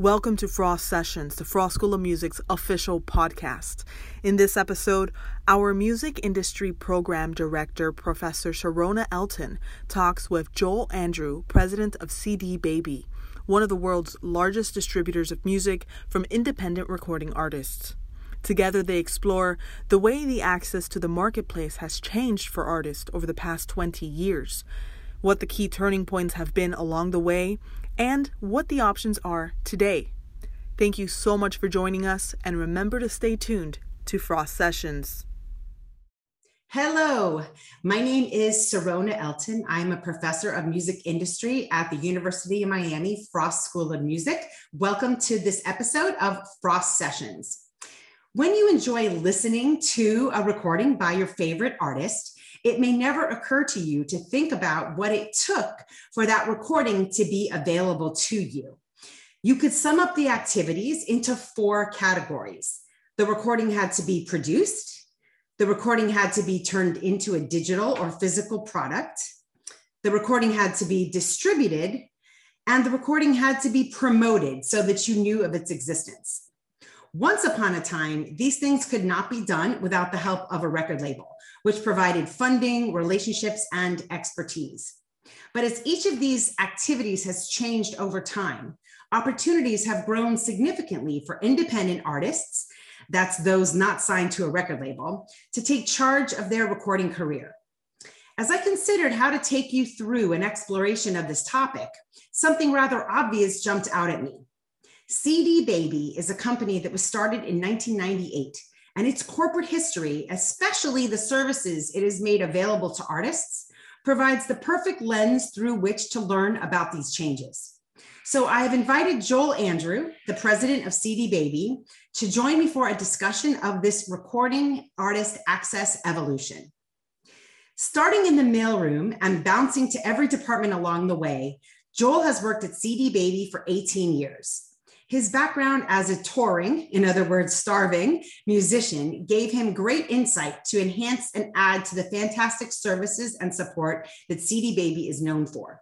Welcome to Frost Sessions, the Frost School of Music's official podcast. In this episode, our music industry program director, Professor Serona Elton, talks with Joel Andrew, president of CD Baby, one of the world's largest distributors of music from independent recording artists. Together, they explore the way the access to the marketplace has changed for artists over the past 20 years, what the key turning points have been along the way, and what the options are today. Thank you so much for joining us, and remember to stay tuned to Frost Sessions. Hello, my name is Serona Elton. I'm a professor of music industry at the University of Miami Frost School of Music. Welcome to this episode of Frost Sessions. When you enjoy listening to a recording by your favorite artist, it may never occur to you to think about what it took for that recording to be available to you. You could sum up the activities into four categories. The recording had to be produced, the recording had to be turned into a digital or physical product, the recording had to be distributed, and the recording had to be promoted so that you knew of its existence. Once upon a time, these things could not be done without the help of a record label, which provided funding, relationships, and expertise. But as each of these activities has changed over time, opportunities have grown significantly for independent artists, that's those not signed to a record label, to take charge of their recording career. As I considered how to take you through an exploration of this topic, something rather obvious jumped out at me. CD Baby is a company that was started in 1998, and its corporate history, especially the services it has made available to artists, provides the perfect lens through which to learn about these changes. So I have invited Joel Andrew, the president of CD Baby, to join me for a discussion of this recording artist access evolution. Starting in the mailroom and bouncing to every department along the way, Joel has worked at CD Baby for 18 years. His background as a touring, in other words, starving musician, gave him great insight to enhance and add to the fantastic services and support that CD Baby is known for.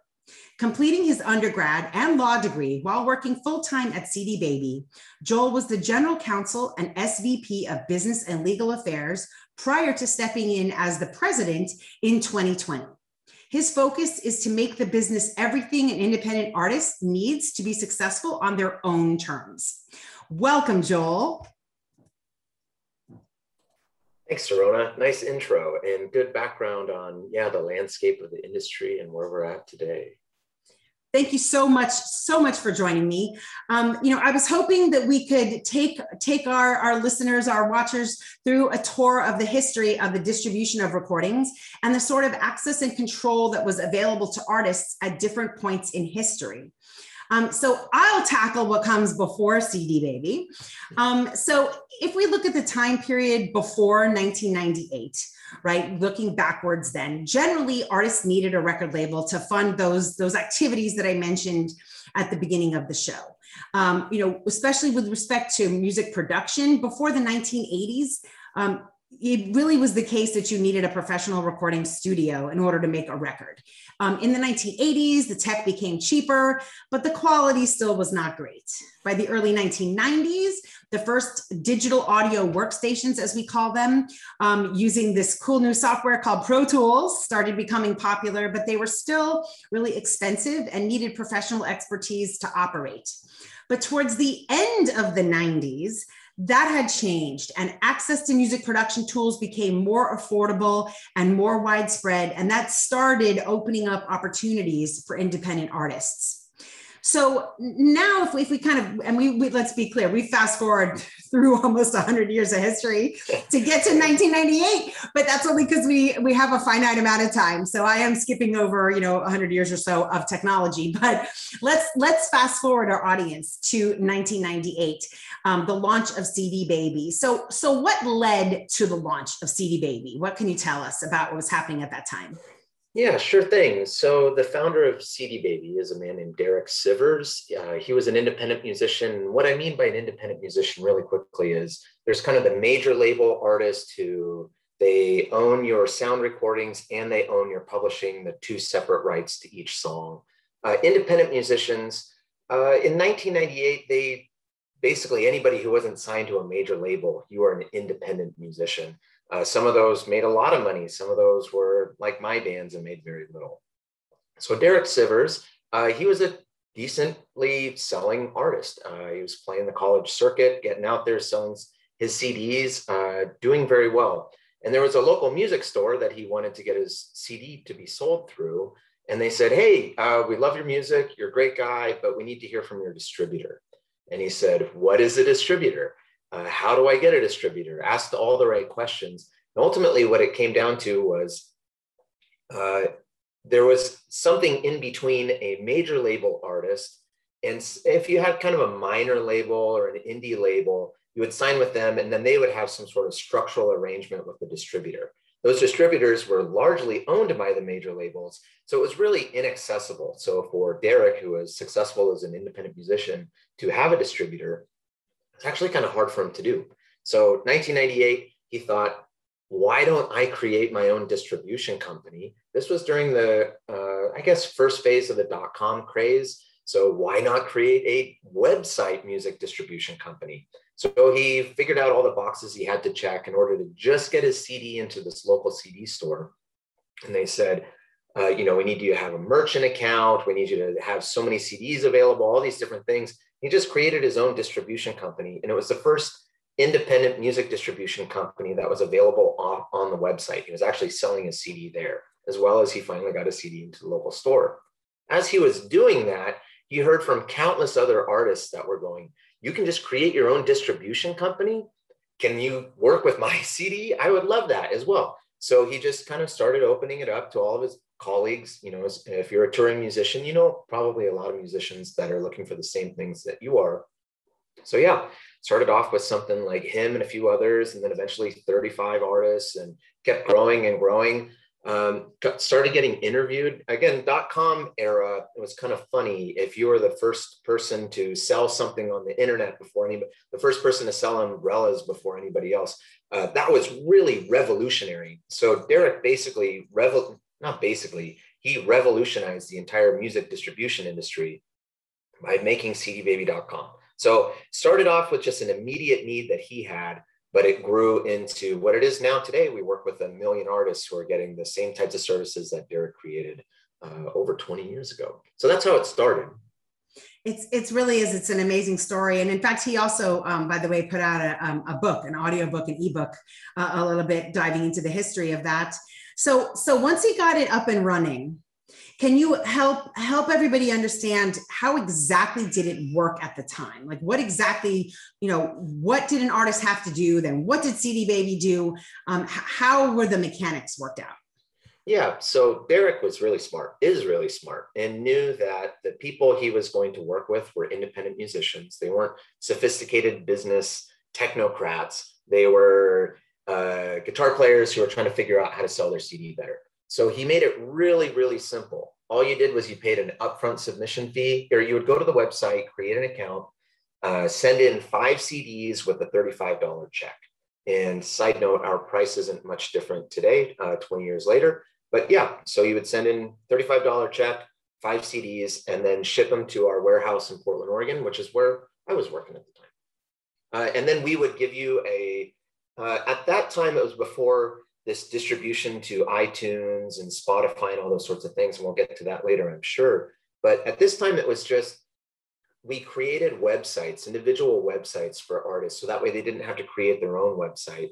Completing his undergrad and law degree while working full time at CD Baby, Joel was the general counsel and SVP of Business and Legal Affairs prior to stepping in as the president in 2020. His focus is to make the business everything an independent artist needs to be successful on their own terms. Welcome, Joel. Thanks, Serona. Nice intro and good background on, yeah, the landscape of the industry and where we're at today. Thank you so much, so much for joining me. Um, you know, I was hoping that we could take take our, our listeners, our watchers through a tour of the history of the distribution of recordings and the sort of access and control that was available to artists at different points in history. Um, so I'll tackle what comes before CD Baby. Um, so if we look at the time period before 1998, right? Looking backwards then generally artists needed a record label to fund those those activities that i mentioned at the beginning of the show. Um, you know especially with respect to music production before the 1980s um, it really was the case that you needed a professional recording studio in order to make a record. Um, in the 1980s, the tech became cheaper, but the quality still was not great. By the early 1990s, the first digital audio workstations, as we call them, um, using this cool new software called Pro Tools, started becoming popular, but they were still really expensive and needed professional expertise to operate. But towards the end of the 90s, that had changed and access to music production tools became more affordable and more widespread and that started opening up opportunities for independent artists so now if we, if we kind of and we, we, let's be clear we fast forward through almost 100 years of history to get to 1998 but that's only because we we have a finite amount of time so i am skipping over you know 100 years or so of technology but let's let's fast forward our audience to 1998 um, the launch of CD Baby. So, so what led to the launch of CD Baby? What can you tell us about what was happening at that time? Yeah, sure thing. So the founder of CD Baby is a man named Derek Sivers. Uh, he was an independent musician. What I mean by an independent musician, really quickly, is there's kind of the major label artist who they own your sound recordings and they own your publishing, the two separate rights to each song. Uh, independent musicians Uh, in 1998, they basically anybody who wasn't signed to a major label, you are an independent musician. Uh, some of those made a lot of money. Some of those were like my bands and made very little. So Derek Sivers, uh, he was a decently selling artist. Uh, he was playing the college circuit, getting out there, selling his CDs, uh, doing very well. And there was a local music store that he wanted to get his CD to be sold through. And they said, Hey, uh, we love your music. You're a great guy, but we need to hear from your distributor. And he said, What is a distributor? Uh, how do I get a distributor? Asked all the right questions. And ultimately, what it came down to was uh, there was something in between a major label artist and if you had kind of a minor label or an indie label you would sign with them and then they would have some sort of structural arrangement with the distributor those distributors were largely owned by the major labels so it was really inaccessible so for derek who was successful as an independent musician to have a distributor it's actually kind of hard for him to do so 1998 he thought why don't I create my own distribution company? This was during the, uh, I guess, first phase of the dot com craze. So why not create a website music distribution company? So he figured out all the boxes he had to check in order to just get his CD into this local CD store. And they said, uh, you know, we need you to have a merchant account. We need you to have so many CDs available, all these different things. He just created his own distribution company. And it was the first independent music distribution company that was available on, on the website. He was actually selling a CD there, as well as he finally got a CD into the local store. As he was doing that, he heard from countless other artists that were going, You can just create your own distribution company. Can you work with my CD? I would love that as well. So he just kind of started opening it up to all of his colleagues. You know, if you're a touring musician, you know probably a lot of musicians that are looking for the same things that you are. So yeah, started off with something like him and a few others, and then eventually 35 artists, and kept growing and growing. Um, started getting interviewed again. Dot com era. It was kind of funny if you were the first person to sell something on the internet before anybody, the first person to sell umbrellas before anybody else. Uh, that was really revolutionary. So Derek basically revel, not basically, he revolutionized the entire music distribution industry by making cdbaby.com. So started off with just an immediate need that he had, but it grew into what it is now today. We work with a million artists who are getting the same types of services that Derek created uh, over 20 years ago. So that's how it started. It's it's really is it's an amazing story, and in fact, he also, um, by the way, put out a, um, a book, an audio book, an ebook, uh, a little bit diving into the history of that. So so once he got it up and running, can you help help everybody understand how exactly did it work at the time? Like what exactly, you know, what did an artist have to do? Then what did CD Baby do? Um, how were the mechanics worked out? Yeah, so Derek was really smart, is really smart, and knew that the people he was going to work with were independent musicians. They weren't sophisticated business technocrats. They were uh, guitar players who are trying to figure out how to sell their CD better. So he made it really, really simple. All you did was you paid an upfront submission fee, or you would go to the website, create an account, uh, send in five CDs with a $35 check. And side note, our price isn't much different today, uh, 20 years later. But yeah, so you would send in $35 check, five CDs, and then ship them to our warehouse in Portland, Oregon, which is where I was working at the time. Uh, and then we would give you a, uh, at that time, it was before this distribution to iTunes and Spotify and all those sorts of things. And we'll get to that later, I'm sure. But at this time, it was just we created websites, individual websites for artists. So that way they didn't have to create their own website.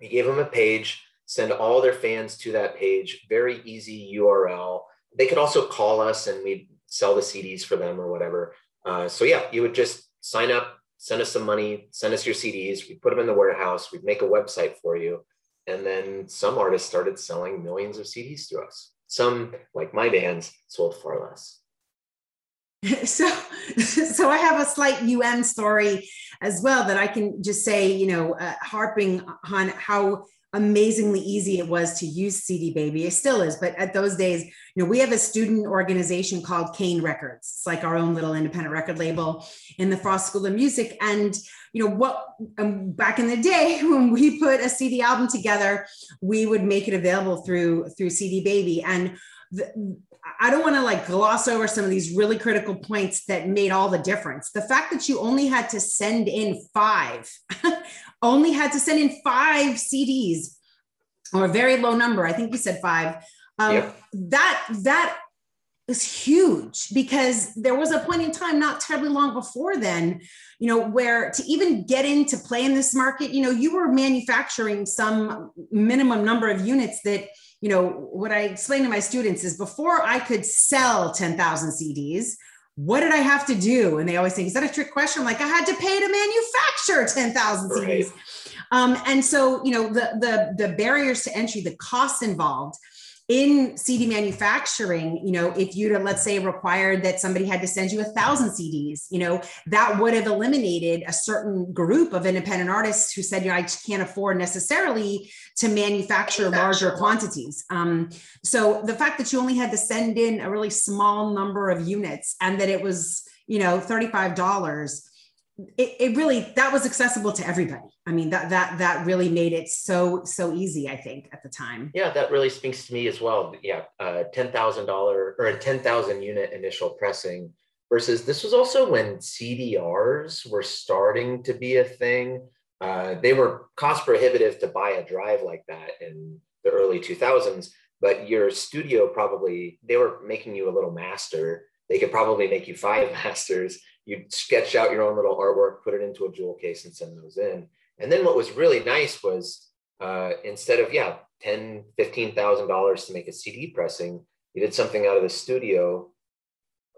We gave them a page, send all their fans to that page, very easy URL. They could also call us and we'd sell the CDs for them or whatever. Uh, so yeah, you would just sign up, send us some money, send us your CDs. We put them in the warehouse. We'd make a website for you. And then some artists started selling millions of CDs to us. Some, like my bands, sold far less. So, so I have a slight UM story as well that I can just say, you know, uh, harping on how amazingly easy it was to use CD Baby. It still is, but at those days, you know, we have a student organization called Cane Records. It's like our own little independent record label in the Frost School of Music. And you know what? Um, back in the day, when we put a CD album together, we would make it available through through CD Baby, and the, I don't want to like gloss over some of these really critical points that made all the difference. The fact that you only had to send in five, only had to send in five CDs or a very low number. I think you said five. Um, yep. That that is huge because there was a point in time not terribly long before then you know where to even get into play in this market you know you were manufacturing some minimum number of units that you know, what I explain to my students is before I could sell 10,000 CDs, what did I have to do? And they always think, is that a trick question? I'm like, I had to pay to manufacture 10,000 right. CDs. Um, and so, you know, the, the, the barriers to entry, the costs involved, in CD manufacturing, you know, if you'd have, let's say, required that somebody had to send you a thousand CDs, you know, that would have eliminated a certain group of independent artists who said, you know, I can't afford necessarily to manufacture, larger quantities. Um, so the fact that you only had to send in a really small number of units and that it was, you know, $35 it, it really that was accessible to everybody. I mean that that that really made it so so easy i think at the time. Yeah that really speaks to me as well. Yeah uh, $10000 or a 10000 unit initial pressing versus this was also when cdrs were starting to be a thing. Uh, they were cost prohibitive to buy a drive like that in the early 2000s but your studio probably they were making you a little master. They could probably make you five masters you'd sketch out your own little artwork, put it into a jewel case, and send those in. And then what was really nice was uh, instead of yeah, ten, fifteen thousand dollars to make a CD pressing, you did something out of the studio,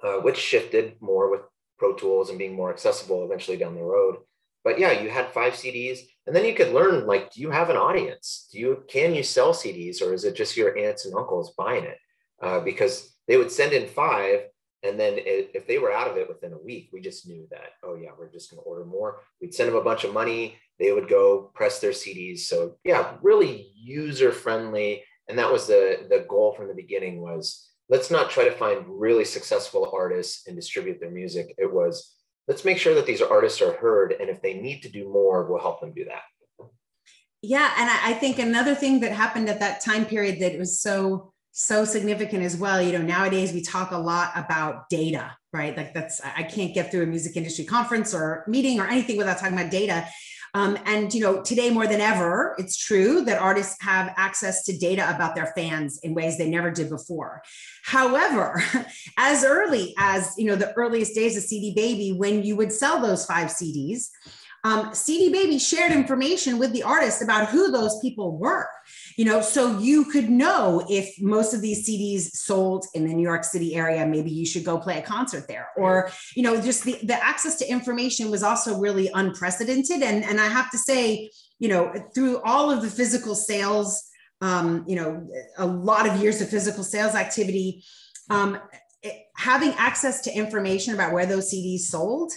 uh, which shifted more with Pro Tools and being more accessible eventually down the road. But yeah, you had five CDs, and then you could learn like, do you have an audience? Do you can you sell CDs, or is it just your aunts and uncles buying it? Uh, because they would send in five, and then it, if they were out of it within a week, we just knew that, oh, yeah, we're just going to order more. We'd send them a bunch of money. They would go press their CDs. So, yeah, really user friendly. And that was the, the goal from the beginning was let's not try to find really successful artists and distribute their music. It was let's make sure that these artists are heard. And if they need to do more, we'll help them do that. Yeah. And I think another thing that happened at that time period that was so so significant as well. You know, nowadays we talk a lot about data, right? Like that's, I can't get through a music industry conference or meeting or anything without talking about data. Um, and you know, today more than ever, it's true that artists have access to data about their fans in ways they never did before. However, as early as you know, the earliest days of CD Baby, when you would sell those five CDs, um, CD Baby shared information with the artist about who those people were. You know so you could know if most of these cds sold in the new york city area maybe you should go play a concert there. Or you know just the, the access to information was also really unprecedented. And and i have to say you know through all of the physical sales um, you know a lot of years of physical sales activity um, it, having access to information about where those cds sold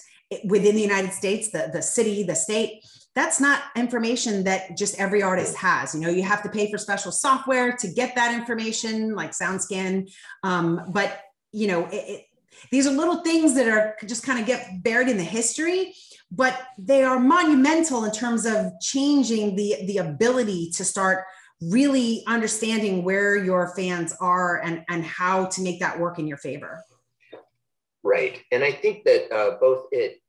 within the united states the, the city the state that's not information that just every artist has. You know, you have to pay for special software to get that information, like SoundScan. Um, but you know, it, it, these are little things that are just kind of get buried in the history, but they are monumental in terms of changing the the ability to start really understanding where your fans are and and how to make that work in your favor. Right, and I think that uh, both it.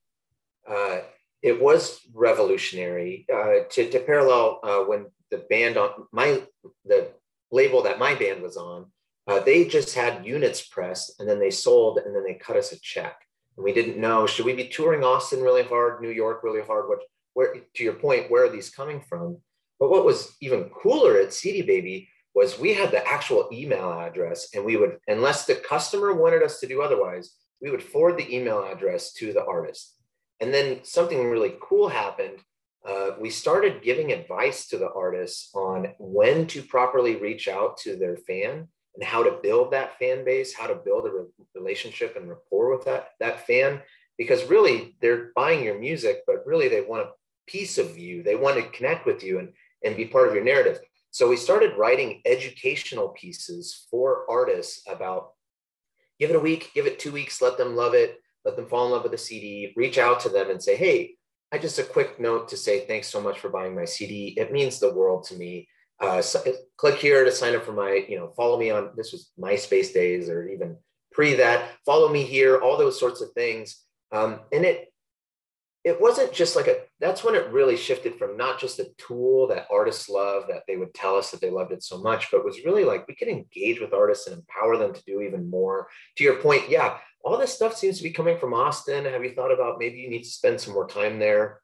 Uh, it was revolutionary uh, to, to parallel uh, when the band on my the label that my band was on uh, they just had units pressed and then they sold and then they cut us a check. And we didn't know should we be touring austin really hard new york really hard? What where to your point where are these coming from? But what was even cooler at cd baby was we had the actual email address and we would unless the customer wanted us to do otherwise we would forward the email address to the artist and then something really cool happened. Uh, we started giving advice to the artists on when to properly reach out to their fan and how to build that fan base, how to build a re- relationship and rapport with that, that fan. Because really, they're buying your music, but really they want a piece of you. They want to connect with you and, and be part of your narrative. So we started writing educational pieces for artists about give it a week, give it two weeks, let them love it let them fall in love with the CD, reach out to them and say, hey, I just a quick note to say thanks so much for buying my CD. It means the world to me. uh, so, click here to sign up for my, you know, follow me on, this was MySpace days or even pre that, follow me here, all those sorts of things. Um, and it, it wasn't just like a, that's when it really shifted from not just a tool that artists love, that they would tell us that they loved it so much, but was really like we could engage with artists and empower them to do even more. To your point, yeah, all this stuff seems to be coming from Austin. Have you thought about maybe you need to spend some more time there?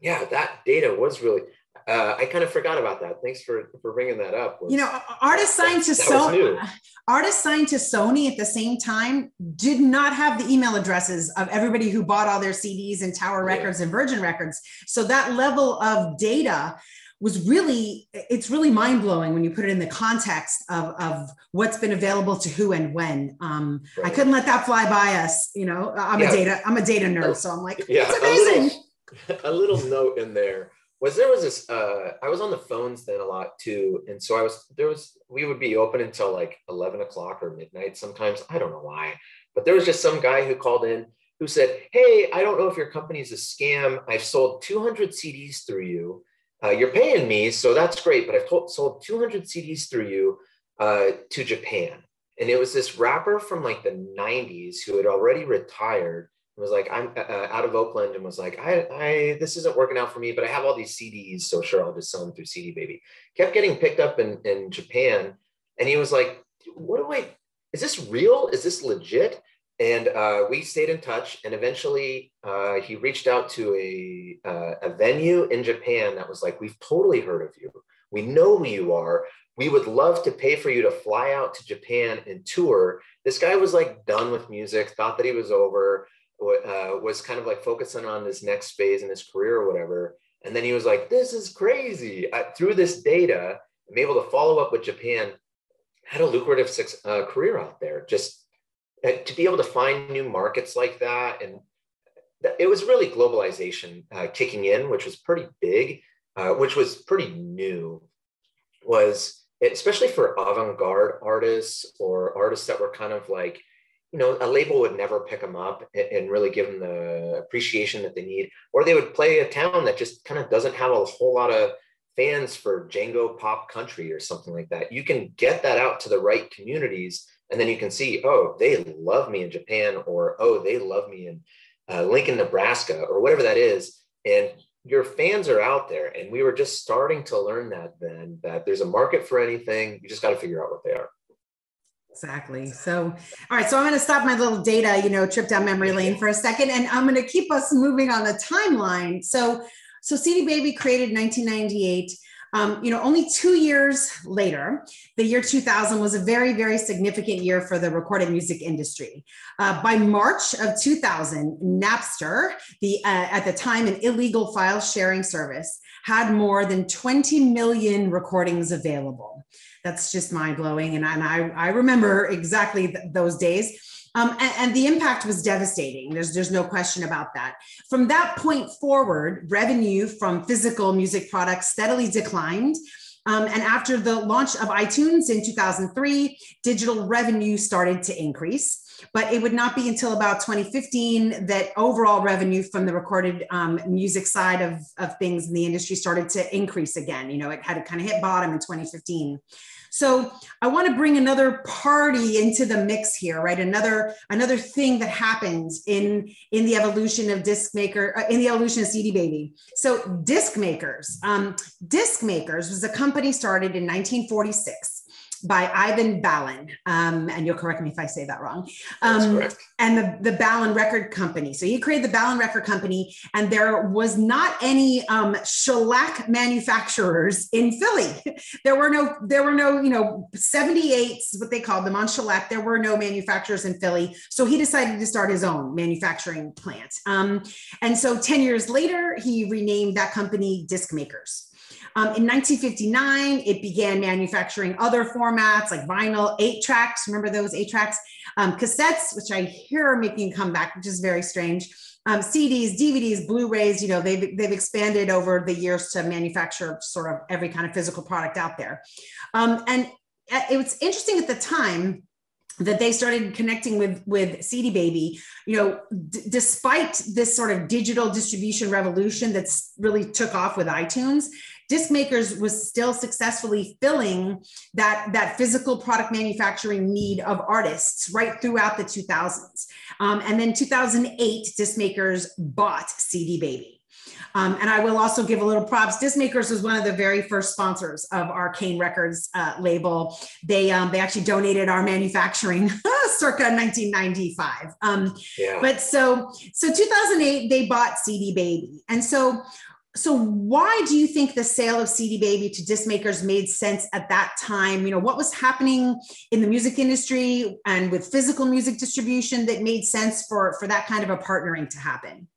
Yeah, that data was really, uh, I kind of forgot about that. Thanks for for bringing that up. you know, artists signed to Sony. Artists signed to Sony at the same time did not have the email addresses of everybody who bought all their CDs and Tower yeah. Records and Virgin Records. So that level of data was really it's really mind blowing when you put it in the context of, of what's been available to who and when. Um, right. I couldn't let that fly by us. You know, I'm yeah. a data I'm a data nerd, so I'm like, yeah, it's amazing. A little, a little note in there was there was this uh i was on the phones then a lot too and so i was there was we would be open until like 11 o'clock or midnight sometimes i don't know why but there was just some guy who called in who said hey i don't know if your company is a scam i've sold 200 cds through you uh, you're paying me so that's great but i've told, sold 200 cds through you uh, to japan. And it was this rapper from like the 90s who had already retired was like, I'm uh, uh, out of Oakland and was like, I, I, this isn't working out for me, but I have all these CDs. So sure, I'll just sell them through CD Baby. Kept getting picked up in, in Japan. And he was like, what do I, is this real? Is this legit? And uh, we stayed in touch. And eventually uh, he reached out to a, uh, a venue in Japan that was like, we've totally heard of you. We know who you are. We would love to pay for you to fly out to Japan and tour. This guy was like done with music, thought that he was over uh, was kind of like focusing on this next phase in his career or whatever. And then he was like, this is crazy. I, through this data, I'm able to follow up with Japan, had a lucrative uh, career out there. Just uh, to be able to find new markets like that. And it was really globalization uh, kicking in, which was pretty big, uh, which was pretty new, was especially for avant-garde artists or artists that were kind of like you know, a label would never pick them up and really give them the appreciation that they need, or they would play a town that just kind of doesn't have a whole lot of fans for Django pop country or something like that. You can get that out to the right communities, and then you can see, oh, they love me in Japan, or oh, they love me in uh, Lincoln, Nebraska, or whatever that is, and your fans are out there. And we were just starting to learn that then that there's a market for anything. You just got to figure out what they are. Exactly. So, all right. So I'm going to stop my little data, you know, trip down memory lane for a second, and I'm going to keep us moving on the timeline. So, so CD Baby created 1998. Um, you know, only two years later, the year 2000 was a very, very significant year for the recorded music industry. Uh, by March of 2000, Napster, the uh, at the time an illegal file sharing service, had more than 20 million recordings available that's just mind blowing. And, and I, I remember exactly th- those days. Um, and, and, the impact was devastating. There's, there's no question about that. From that point forward, revenue from physical music products steadily declined. Um, and after the launch of iTunes in 2003, digital revenue started to increase. But it would not be until about 2015 that overall revenue from the recorded um, music side of, of things in the industry started to increase again. You know, it had kind of hit bottom in 2015. So I want to bring another party into the mix here, right? Another another thing that happens in in the evolution of disc maker uh, in the evolution of CD Baby. So disc makers, um, disc makers was a company started in 1946 by Ivan Ballin. Um, and you'll correct me if I say that wrong. Um, and the, the Ballin Record Company. So he created the Ballin Record Company, and there was not any um, shellac manufacturers in Philly. there were no, there were no, you know, 78s, what they called them on shellac. There were no manufacturers in Philly. So he decided to start his own manufacturing plant. Um, and so 10 years later, he renamed that company Disc Makers. Um, in 1959, it began manufacturing other formats like vinyl, eight tracks. Remember those eight tracks? Um, cassettes, which I hear are making a comeback, which is very strange. Um, CDs, DVDs, Blu-rays. You know, they've they've expanded over the years to manufacture sort of every kind of physical product out there. Um, and uh, it was interesting at the time that they started connecting with with CD Baby, you know, despite this sort of digital distribution revolution that's really took off with iTunes, disc makers was still successfully filling that that physical product manufacturing need of artists right throughout the 2000s um, and then 2008 disc makers bought cd baby um, and I will also give a little props. Discmakers was one of the very first sponsors of Arcane Records uh, label. They um, they actually donated our manufacturing circa 1995. Um, yeah. But so so 2008 they bought CD Baby, and so so why do you think the sale of CD Baby to disc makers made sense at that time? You know, what was happening in the music industry and with physical music distribution that made sense for for that kind of a partnering to happen?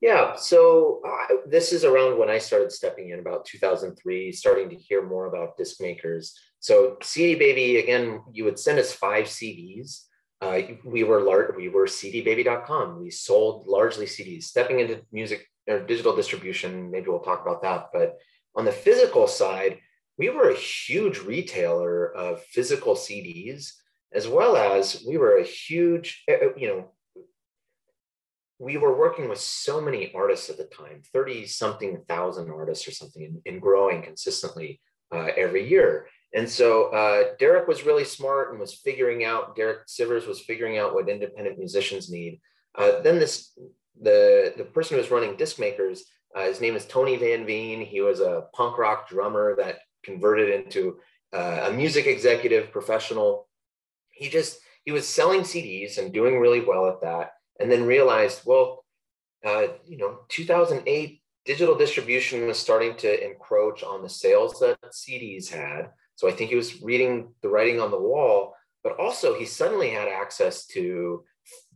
Yeah, so uh, this is around when I started stepping in about 2003, starting to hear more about disc makers. So CD Baby, again, you would send us five CDs. Uh, we were large, we were cdbaby.com. We sold largely CDs. Stepping into music or digital distribution, maybe we'll talk about that. But on the physical side, we were a huge retailer of physical CDs, as well as we were a huge, uh, you know, we were working with so many artists at the time 30 something thousand artists or something and, and growing consistently uh, every year and so uh, derek was really smart and was figuring out derek sivers was figuring out what independent musicians need uh, then this the the person who was running disc makers uh, his name is tony van veen he was a punk rock drummer that converted into uh, a music executive professional he just he was selling cds and doing really well at that and then realized, well, uh, you know, 2008 digital distribution was starting to encroach on the sales that CDs had. So I think he was reading the writing on the wall, but also he suddenly had access to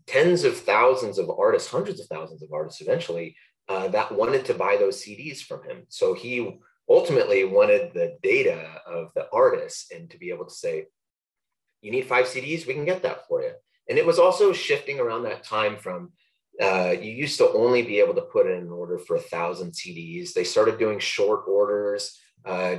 tens of thousands of artists, hundreds of thousands of artists eventually uh, that wanted to buy those CDs from him. So he ultimately wanted the data of the artists and to be able to say, you need five CDs, we can get that for you. And it was also shifting around that time from uh, you used to only be able to put in an order for a thousand CDs. They started doing short orders, uh,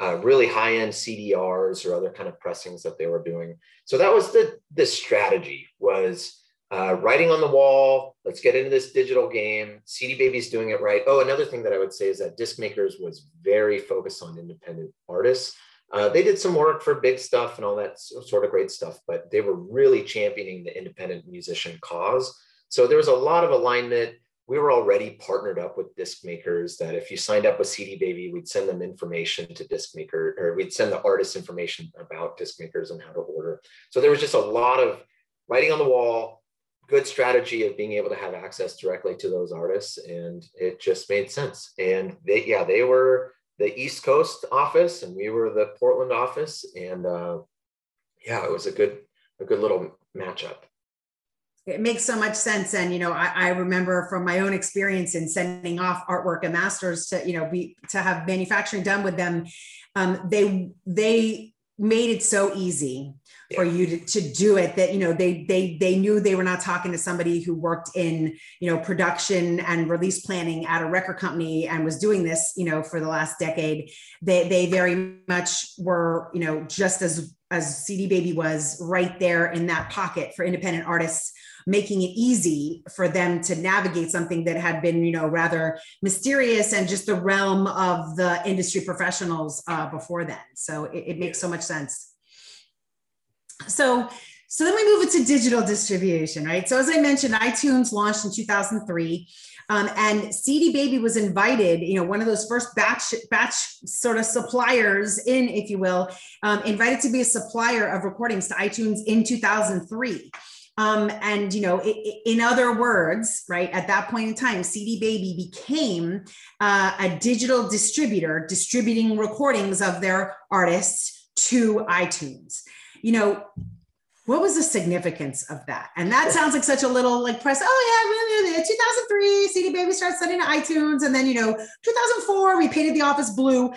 uh, really high end CDRs or other kind of pressings that they were doing. So that was the the strategy was uh, writing on the wall. Let's get into this digital game. CD Baby's doing it right. Oh, another thing that I would say is that Disc Makers was very focused on independent artists. Uh, they did some work for big stuff and all that sort of great stuff, but they were really championing the independent musician cause. So there was a lot of alignment. We were already partnered up with disc makers that if you signed up with CD Baby, we'd send them information to disc maker, or we'd send the artist information about disc makers and how to order. So there was just a lot of writing on the wall, good strategy of being able to have access directly to those artists. And it just made sense. And they, yeah, they were the East Coast office, and we were the Portland office, and uh, yeah, it was a good a good little matchup. It makes so much sense, and you know, I, I remember from my own experience in sending off artwork and masters to you know be to have manufacturing done with them. Um, they they made it so easy for you to, to do it that you know they they they knew they were not talking to somebody who worked in you know production and release planning at a record company and was doing this you know for the last decade. They they very much were you know just as as cd baby was right there in that pocket for independent artists making it easy for them to navigate something that had been you know rather mysterious and just the realm of the industry professionals uh, before then so it, it makes so much sense so so then we move into digital distribution, right? So as I mentioned, iTunes launched in 2003. Um, and CD Baby was invited, you know, one of those first batch batch sort of suppliers in, if you will, um, invited to be a supplier of recordings to iTunes in 2003. Um, and you know, it, it, in other words, right at that point in time, CD Baby became uh, a digital distributor, distributing recordings of their artists to iTunes you know, what was the significance of that? And that sounds like such a little like press. Oh yeah, 2003, CD Baby starts sending to iTunes, and then you know, 2004, we painted the office blue.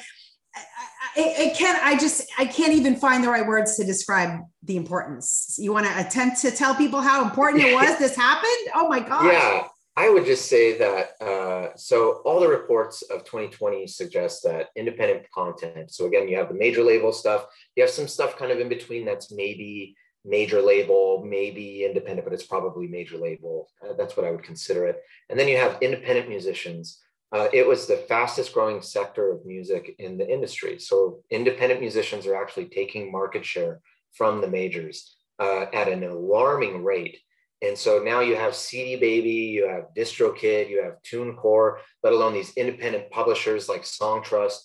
It, it can I just I can't even find the right words to describe the importance. You want to attempt to tell people how important it was this happened? Oh my god! Yeah, I would just say that. Uh, so all the reports of 2020 suggest that independent content. So again, you have the major label stuff. You have some stuff kind of in between that's maybe major label, maybe independent, but it's probably major label. Uh, that's what I would consider it. And then you have independent musicians. Uh, it was the fastest growing sector of music in the industry. So independent musicians are actually taking market share from the majors uh, at an alarming rate. And so now you have CD Baby, you have DistroKid, you have TuneCore, let alone these independent publishers like Songtrust.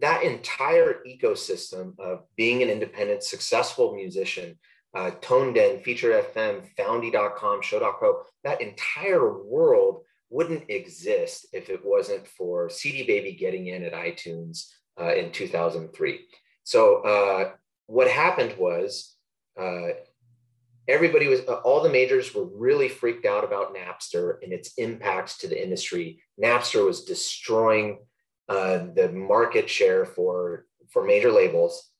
That entire ecosystem of being an independent, successful musician, uh, ToneDen, Feature FM, Foundy.com, Show.co, that entire world wouldn't exist if it wasn't for CD Baby getting in at iTunes uh, in 2003. So uh, what happened was uh, everybody was, uh, all the majors were really freaked out about Napster and its impacts to the industry. Napster was destroying uh, the market share for, for major labels.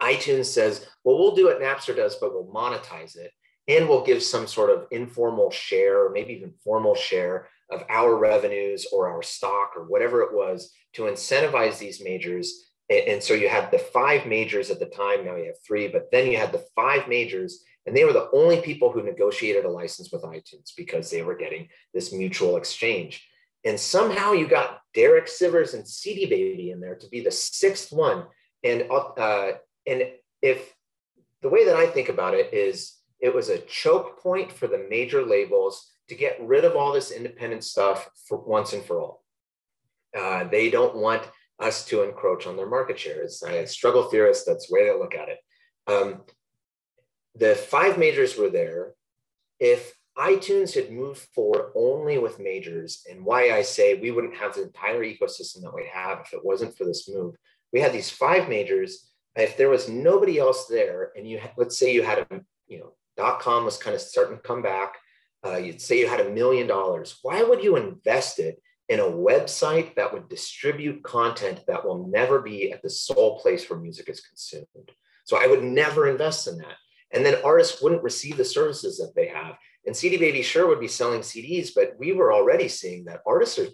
iTunes says, well, we'll do what Napster does, but we'll monetize it and we'll give some sort of informal share or maybe even formal share of our revenues or our stock or whatever it was to incentivize these majors. And, so you had the five majors at the time now you have three but then you had the five majors and they were the only people who negotiated a license with itunes because they were getting this mutual exchange. And somehow you got derek sivers and cd baby in there to be the sixth one. And uh, and if the way that i think about it is it was a choke point for the major labels to get rid of all this independent stuff for once and for all. Uh, they don't want us to encroach on their market shares. I struggle theorist, that's the way they look at it. Um, the five majors were there. If iTunes had moved forward only with majors, and why I say we wouldn't have the entire ecosystem that we have if it wasn't for this move, we had these five majors. If there was nobody else there, and you let's say you had a you know dot com was kind of starting to come back. Uh, you'd say you had a million dollars. Why would you invest it in a website that would distribute content that will never be at the sole place where music is consumed? So I would never invest in that. And then artists wouldn't receive the services that they have. And CD Baby sure would be selling CDs, but we were already seeing that artists are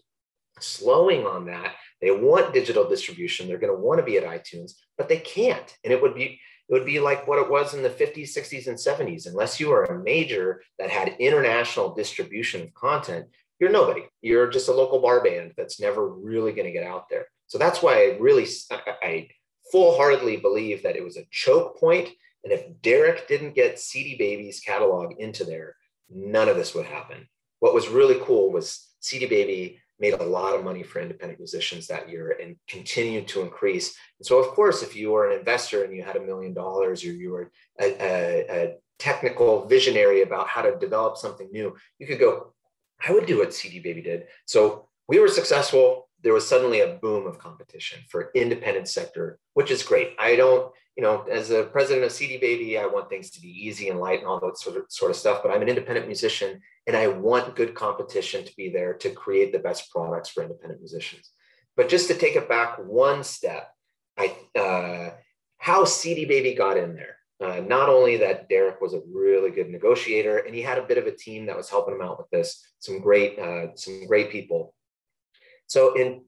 slowing on that. They want digital distribution. They're going to want to be at iTunes, but they can't. And it would be it would be like what it was in the 50s, 60s, and 70s. Unless you were a major that had international distribution of content, you're nobody. You're just a local bar band that's never really going to get out there. So that's why I really, I full-heartedly believe that it was a choke point. And if Derek didn't get CD Baby's catalog into there, none of this would happen. What was really cool was CD Baby made a lot of money for independent musicians that year and continued to increase. And so, of course, if you were an investor and you had a million dollars or you were a, a, a, technical visionary about how to develop something new, you could go, I would do what CD Baby did. So we were successful. There was suddenly a boom of competition for independent sector, which is great. I don't, you know, as a president of CD Baby, I want things to be easy and light and all that sort of sort of stuff. But I'm an independent musician, and I want good competition to be there to create the best products for independent musicians. But just to take it back one step, I uh, how CD Baby got in there. Uh, not only that Derek was a really good negotiator, and he had a bit of a team that was helping him out with this. Some great, uh, some great people. So in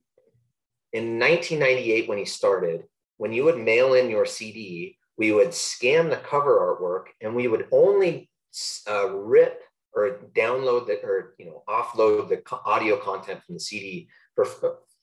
in 1998, when he started, when you would mail in your CD, we would scan the cover artwork and we would only uh, rip or download the, or you know offload the audio content from the CD for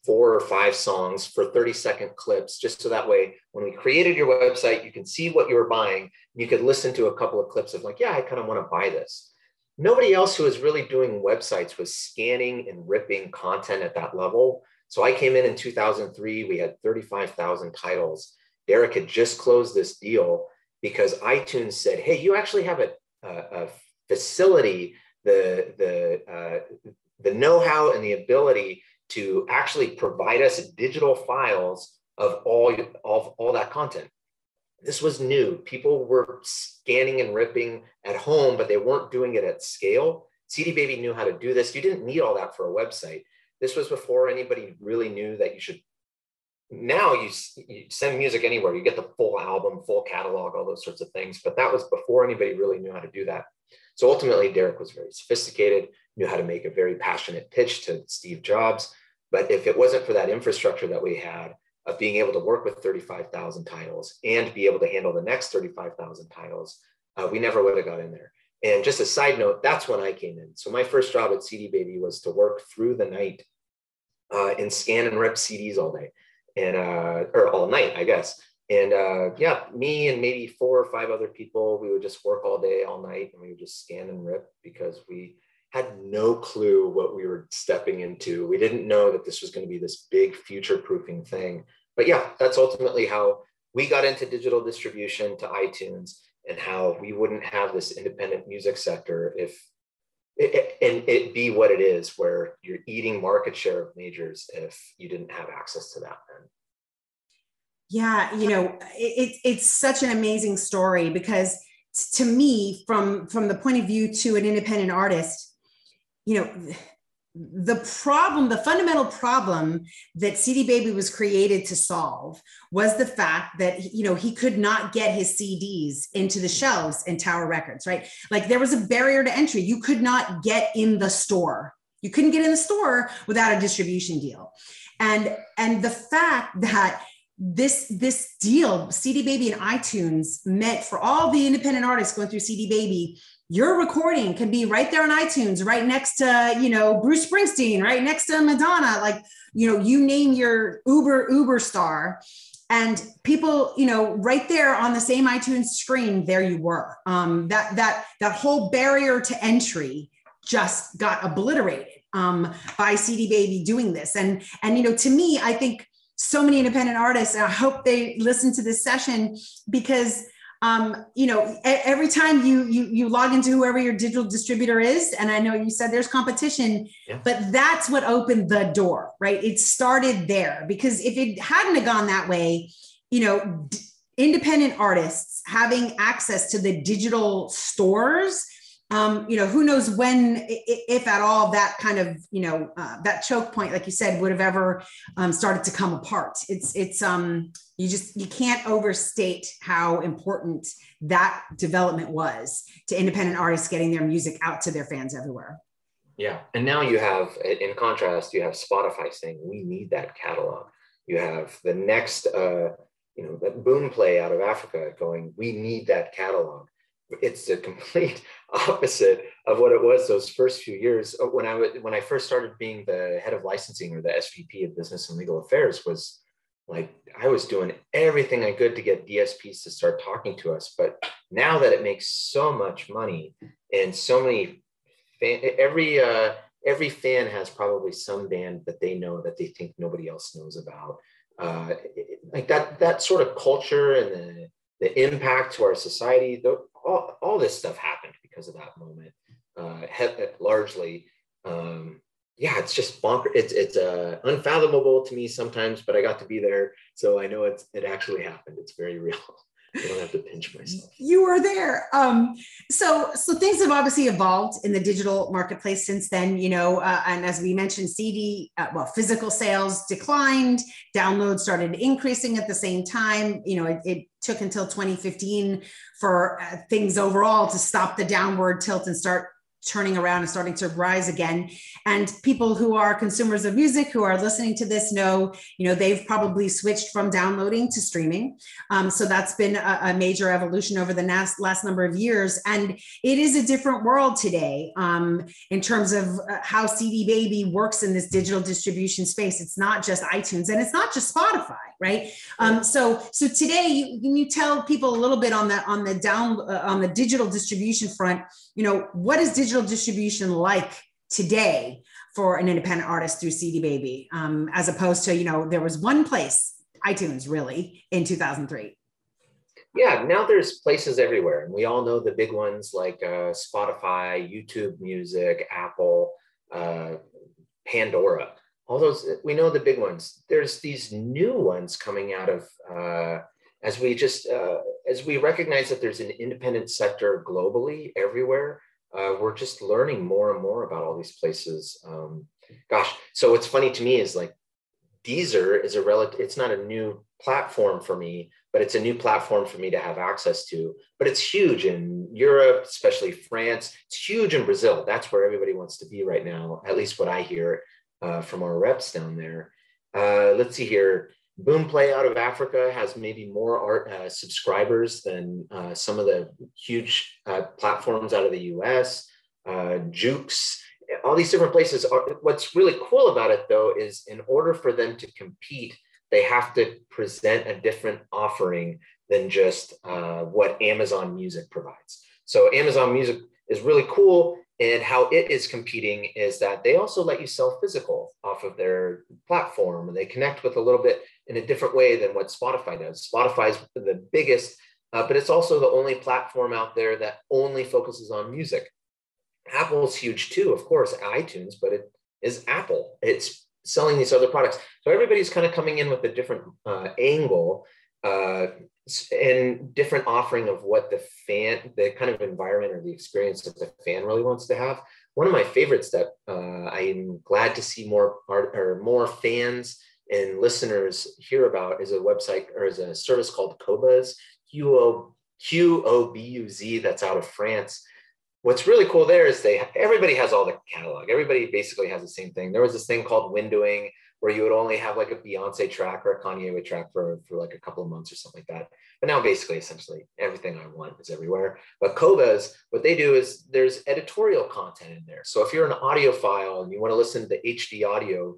four or five songs for 30 second clips, just so that way when we created your website, you can see what you were buying. You could listen to a couple of clips of like, yeah, I kind of want to buy this. Nobody else who was really doing websites was scanning and ripping content at that level. So I came in in 2003, we had 35,000 titles. Derek had just closed this deal because iTunes said, hey, you actually have a, a, a facility, the, the, uh, the know-how and the ability to actually provide us digital files of all, of all that content. This was new. People were scanning and ripping at home, but they weren't doing it at scale. CD Baby knew how to do this. You didn't need all that for a website. This was before anybody really knew that you should. Now you, you send music anywhere, you get the full album, full catalog, all those sorts of things. But that was before anybody really knew how to do that. So ultimately, Derek was very sophisticated, knew how to make a very passionate pitch to Steve Jobs. But if it wasn't for that infrastructure that we had of being able to work with 35,000 titles and be able to handle the next 35,000 titles, uh, we never would have got in there. And just a side note, that's when I came in. So my first job at CD Baby was to work through the night uh, and scan and rip CDs all day and uh, or all night, I guess. And uh, yeah, me and maybe four or five other people, we would just work all day, all night, and we would just scan and rip because we had no clue what we were stepping into. We didn't know that this was going to be this big future proofing thing. But yeah, that's ultimately how we got into digital distribution to iTunes and how we wouldn't have this independent music sector if it, and it be what it is where you're eating market share of majors if you didn't have access to that then. Yeah you know it, it's such an amazing story because to me from from the point of view to an independent artist you know the problem the fundamental problem that cd baby was created to solve was the fact that you know he could not get his cds into the shelves in tower records right? Like there was a barrier to entry. You could not get in the store. You couldn't get in the store without a distribution deal. And and the fact that this this deal cd baby and itunes meant for all the independent artists going through cd baby your recording can be right there on iTunes, right next to, you know, Bruce Springsteen, right next to Madonna, like, you know, you name your Uber, Uber star. And people, you know, right there on the same iTunes screen, there you were. Um, that that that whole barrier to entry just got obliterated um, by CD Baby doing this. And and you know, to me, I think so many independent artists, and I hope they listen to this session because um, you know, every time you you you log into whoever your digital distributor is, and I know you said there's competition, yeah. but that's what opened the door, right? It started there because if it hadn't have gone that way, you know, d- independent artists having access to the digital stores um, you know, who knows when, if at all, that kind of, you know, uh, that choke point, like you said, would have ever um, started to come apart. It's, it's, um, you just, you can't overstate how important that development was to independent artists getting their music out to their fans everywhere. Yeah. And now you have, in contrast, you have Spotify saying, we need that catalog. You have the next, uh, you know, that Boomplay out of Africa going, we need that catalog it's the complete opposite of what it was those first few years. Uh, when I when I first started being the head of licensing or the SVP of business and legal affairs was like I was doing everything I could to get DSPs to start talking to us. But now that it makes so much money and so many fan, every uh, every fan has probably some band that they know that they think nobody else knows about. Uh, like that that sort of culture and the the impact to our society, the, all, all this stuff happened because of that moment. Uh, largely, um, yeah, it's just bonkers. It's it's uh, unfathomable to me sometimes, but I got to be there, so I know it's it actually happened. It's very real. Don't have to pinch myself. You were there. Um, so, so things have obviously evolved in the digital marketplace since then. You know, uh, and as we mentioned, CD, uh, well, physical sales declined. Downloads started increasing at the same time. You know, it, it took until 2015 for uh, things overall to stop the downward tilt and start turning around and starting to rise again. And people who are consumers of music who are listening to this know you know they've probably switched from downloading to streaming. Um, so that's been a, a, major evolution over the last last number of years. And it is a different world today um, in terms of uh, how cd baby works in this digital distribution space. It's not just itunes and it's not just spotify right? Um, so so today you, can you tell people a little bit on the on the down uh, on the digital distribution front you know what is digital distribution like today for an independent artist through cd baby um, as opposed to you know there was one place itunes really in 2003 yeah now there's places everywhere and we all know the big ones like uh, spotify youtube music apple uh, pandora. All those we know the big ones. There's these new ones coming out of uh, as we just uh, as we recognize that there's an independent sector globally everywhere uh, we're just learning more and more about all these places um, gosh so what's funny to me is like deezer is a relative it's not a new platform for me but it's a new platform for me to have access to but it's huge in europe especially france it's huge in brazil that's where everybody wants to be right now at least what i hear uh, from our reps down there. Uh, let's see here. Boomplay out of Africa has maybe more art uh, subscribers than uh, some of the huge uh, platforms out of the US. Uh, Joox all these different places are what's really cool about it though is in order for them to compete they have to present a different offering than just uh, what amazon music provides so amazon music is really cool and how it is competing is that they also let you sell physical off of their platform and they connect with a little bit in a different way than what spotify does spotify is the biggest uh, but it's also the only platform out there that only focuses on music Apple's huge too, of course, iTunes, but it is Apple. It's selling these other products. So everybody's kind of coming in with a different uh, angle uh, and different offering of what the fan, the kind of environment or the experience that the fan really wants to have. One of my favorites that uh, I'm glad to see more art or more fans and listeners hear about is a website or is a service called Qobuz, Q O Q O B U Z, that's out of France what's really cool there is they everybody has all the catalog. Everybody basically has the same thing. There was this thing called windowing where you would only have like a Beyonce track or a Kanye track for, for like a couple of months or something like that. But now basically essentially everything I want is everywhere. But Qobuz, what they do is there's editorial content in there. So if you're an audiophile and you want to listen to HD audio,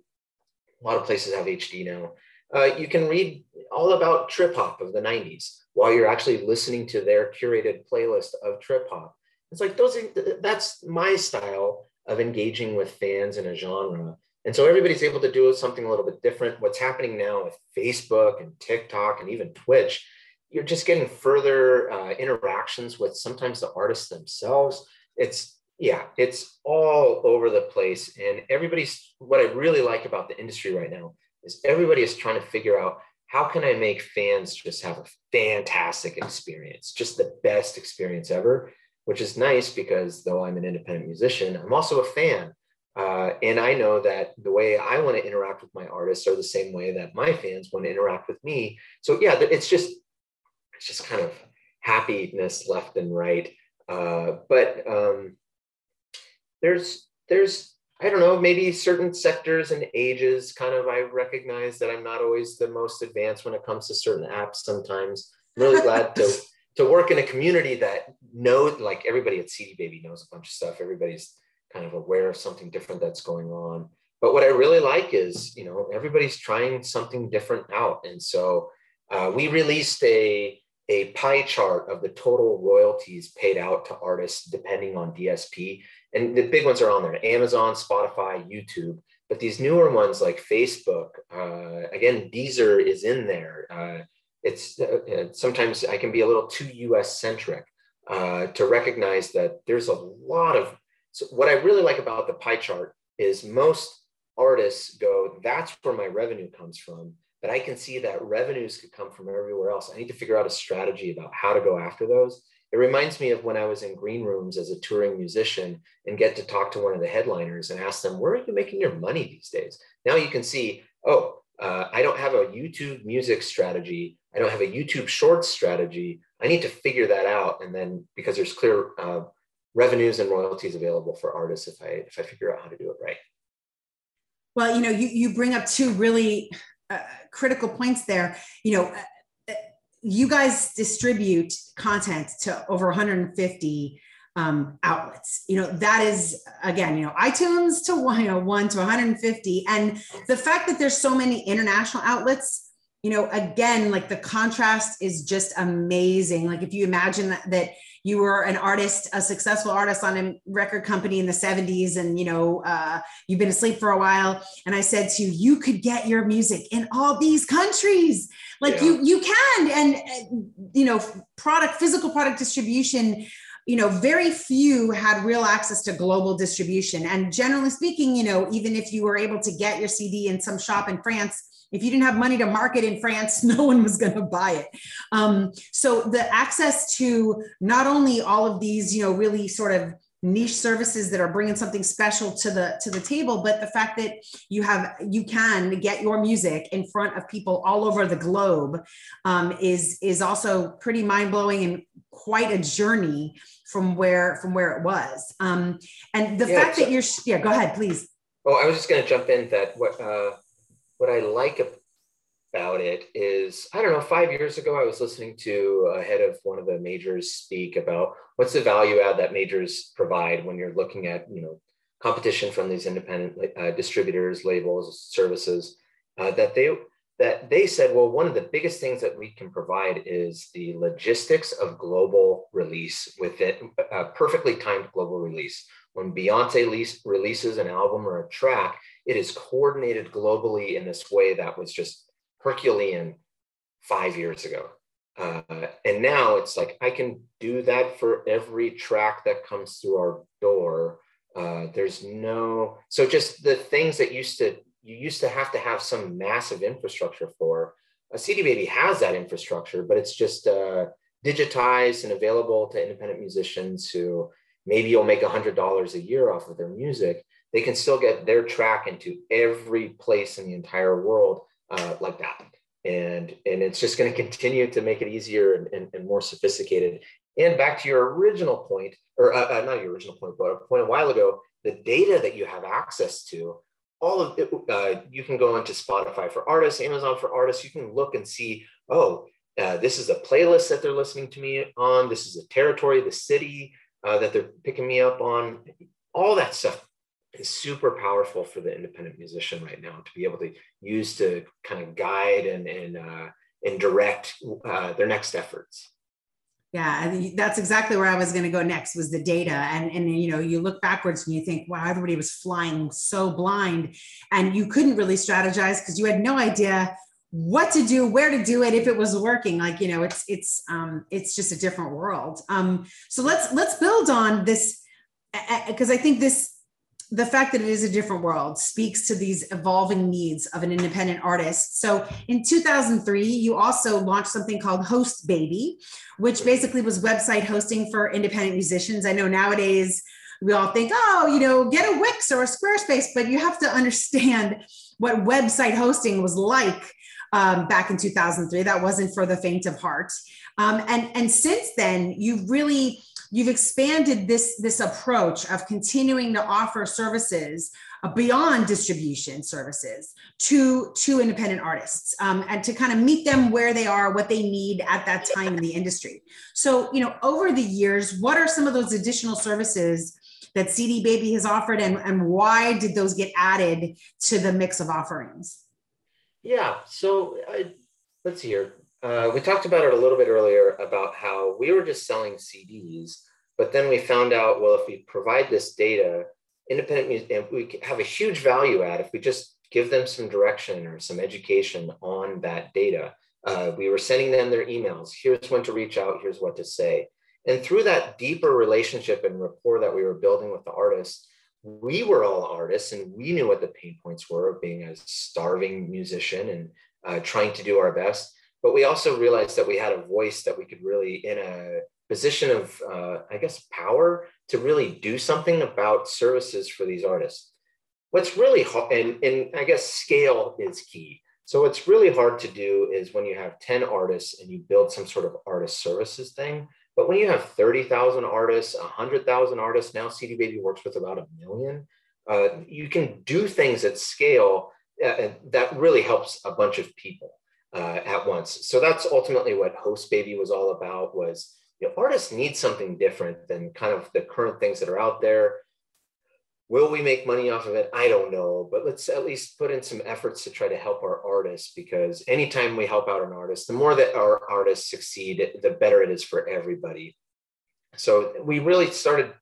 a lot of places have HD now. Uh, you can read all about trip hop of the 90s while you're actually listening to their curated playlist of trip hop it's like those that's my style of engaging with fans in a genre. And so everybody's able to do something a little bit different. What's happening now with Facebook and TikTok and even Twitch, you're just getting further uh, interactions with sometimes the artists themselves. It's yeah, it's all over the place. And everybody's what I really like about the industry right now is everybody is trying to figure out how can I make fans just have a fantastic experience, just the best experience ever which is nice because though I'm an independent musician, I'm also a fan. Uh, and I know that the way I want to interact with my artists are the same way that my fans want to interact with me. So yeah, it's just it's just kind of happiness left and right. Uh, but um, there's there's I don't know maybe certain sectors and ages kind of I recognize that I'm not always the most advanced when it comes to certain apps. Sometimes I'm really glad to to work in a community that knows, like everybody at CD Baby knows a bunch of stuff. Everybody's kind of aware of something different that's going on. But what I really like is, you know, everybody's trying something different out. And so uh, we released a, a pie chart of the total royalties paid out to artists depending on DSP. And the big ones are on there Amazon, Spotify, YouTube. But these newer ones like Facebook, uh, again, Deezer is in there. Uh, it's uh, uh, sometimes I can be a little too US centric uh, to recognize that there's a lot of so what I really like about the pie chart is most artists go, that's where my revenue comes from. But I can see that revenues could come from everywhere else. I need to figure out a strategy about how to go after those. It reminds me of when I was in green rooms as a touring musician and get to talk to one of the headliners and ask them, where are you making your money these days? Now you can see, oh, uh, I don't have a YouTube music strategy. I don't have a YouTube shorts strategy. I need to figure that out. And then because there's clear uh, revenues and royalties available for artists if I if I figure out how to do it right. Well, you know, you, you bring up two really uh, critical points there. You know, uh, you guys distribute content to over 150 um, outlets. You know, that is again, you know, iTunes to one, you know, one to 150. And the fact that there's so many international outlets, you know, again, like the contrast is just amazing. Like if you imagine that, that you were an artist, a successful artist on a record company in the 70s, and you know, uh, you've been asleep for a while. And I said to you, you could get your music in all these countries. Like yeah. you, you can. And, uh, you know, product, physical product distribution you know very few had real access to global distribution and generally speaking you know even if you were able to get your cd in some shop in france if you didn't have money to market in france no one was going to buy it. Um, so the access to not only all of these you know really sort of niche services that are bringing something special to the to the table but the fact that you have you can get your music in front of people all over the globe um, is is also pretty mind-blowing and quite a journey from where from where it was. Um, and the yeah, fact so, that you're yeah go ahead please. Oh i was just going to jump in that what uh, what i like about it is I don't know, five years ago, I was listening to a head of one of the majors speak about what's the value add that majors provide when you're looking at, you know, competition from these independent uh, distributors, labels, services, uh, that they that they said, well, one of the biggest things that we can provide is the logistics of global release with it, a perfectly timed global release. When Beyonce lease, releases an album or a track, it is coordinated globally in this way that was just Herculean five years ago. Uh, and now it's like I can do that for every track that comes through our door. Uh, there's no so just the things that used to you used to have to have some massive infrastructure for. A CD Baby has that infrastructure, but it's just uh, digitized and available to independent musicians who maybe you'll make $100 a year off of their music. They can still get their track into every place in the entire world uh, like that. And, and it's just going to continue to make it easier and, and, and, more sophisticated. And back to your original point, or uh, uh, not your original point, but a point a while ago, the data that you have access to all of it, uh, you can go into Spotify for artists, Amazon for artists. You can look and see, oh, uh, this is a playlist that they're listening to me on. This is a territory, the city uh, that they're picking me up on. All that stuff is super powerful for the independent musician right now to be able to use to kind of guide and and uh, and direct uh, their next efforts. Yeah, that's exactly where I was going to go next was the data. And, and, you know, you look backwards and you think, wow, everybody was flying so blind and you couldn't really strategize because you had no idea what to do, where to do it, if it was working. Like, you know, it's, it's, um, it's just a different world. Um, so let's, let's build on this because I think this, the fact that it is a different world speaks to these evolving needs of an independent artist. So in 2003, you also launched something called Host Baby, which basically was website hosting for independent musicians. I know nowadays we all think, oh, you know, get a Wix or a Squarespace, but you have to understand what website hosting was like um, back in 2003. That wasn't for the faint of heart. Um, and, and since then, you've really you've expanded this this approach of continuing to offer services uh, beyond distribution services to to independent artists um, and to kind of meet them where they are what they need at that time in the industry. So you know over the years what are some of those additional services that cd baby has offered and, and why did those get added to the mix of offerings? Yeah so I, let's see here uh, we talked about it a little bit earlier about how we were just selling CDs, but then we found out, well, if we provide this data, independent we have a huge value add if we just give them some direction or some education on that data. Uh, we were sending them their emails. Here's when to reach out. Here's what to say. And through that deeper relationship and rapport that we were building with the artists, we were all artists and we knew what the pain points were of being a starving musician and uh, trying to do our best but we also realized that we had a voice that we could really in a position of uh, i guess power to really do something about services for these artists. What's really hard and, and i guess scale is key. So what's really hard to do is when you have 10 artists and you build some sort of artist services thing but when you have 30,000 artists 100,000 artists now cd baby works with about a million uh, you can do things at scale uh, that really helps a bunch of people uh, at once. So that's ultimately what Host Baby was all about. Was you know, artists need something different than kind of the current things that are out there. Will we make money off of it? I don't know, but let's at least put in some efforts to try to help our artists because anytime we help out an artist, the more that our artists succeed, the better it is for everybody. So we really started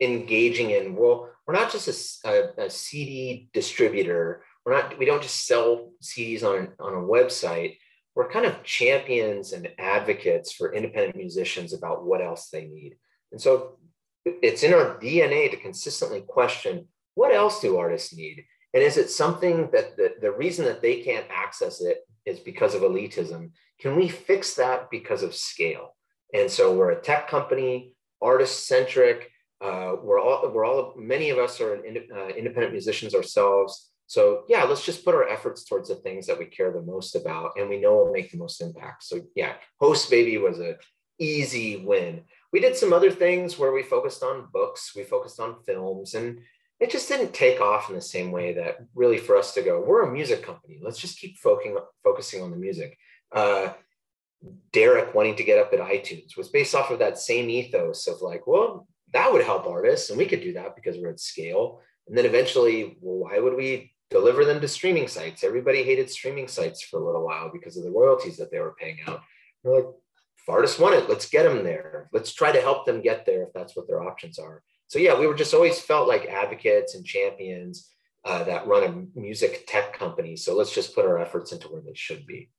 engaging in well, we're not just a, a, a CD distributor we're not we don't just sell CDs on, on a website. We're kind of champions and advocates for independent musicians about what else they need. And so it's in our DNA to consistently question what else do artists need? And is it something that the, the reason that they can't access it is because of elitism? Can we fix that because of scale? And so we're a tech company, artist centric. Uh, we're all, we're all, many of us are uh, independent musicians ourselves. So yeah, let's just put our efforts towards the things that we care the most about and we know will make the most impact. So yeah, Host Baby was a easy win. We did some other things where we focused on books, we focused on films, and it just didn't take off in the same way that really for us to go, we're a music company. Let's just keep focusing, on the music. Uh, Derek wanting to get up at iTunes was based off of that same ethos of like, well, that would help artists and we could do that because we're at scale And then eventually, well, why would we deliver them to streaming sites? Everybody hated streaming sites for a little while because of the royalties that they were paying out. We're like, artists want it, let's get them there. Let's try to help them get there if that's what their options are. So yeah, we were just always felt like advocates and champions uh, that run a music tech company. So let's just put our efforts into where they should be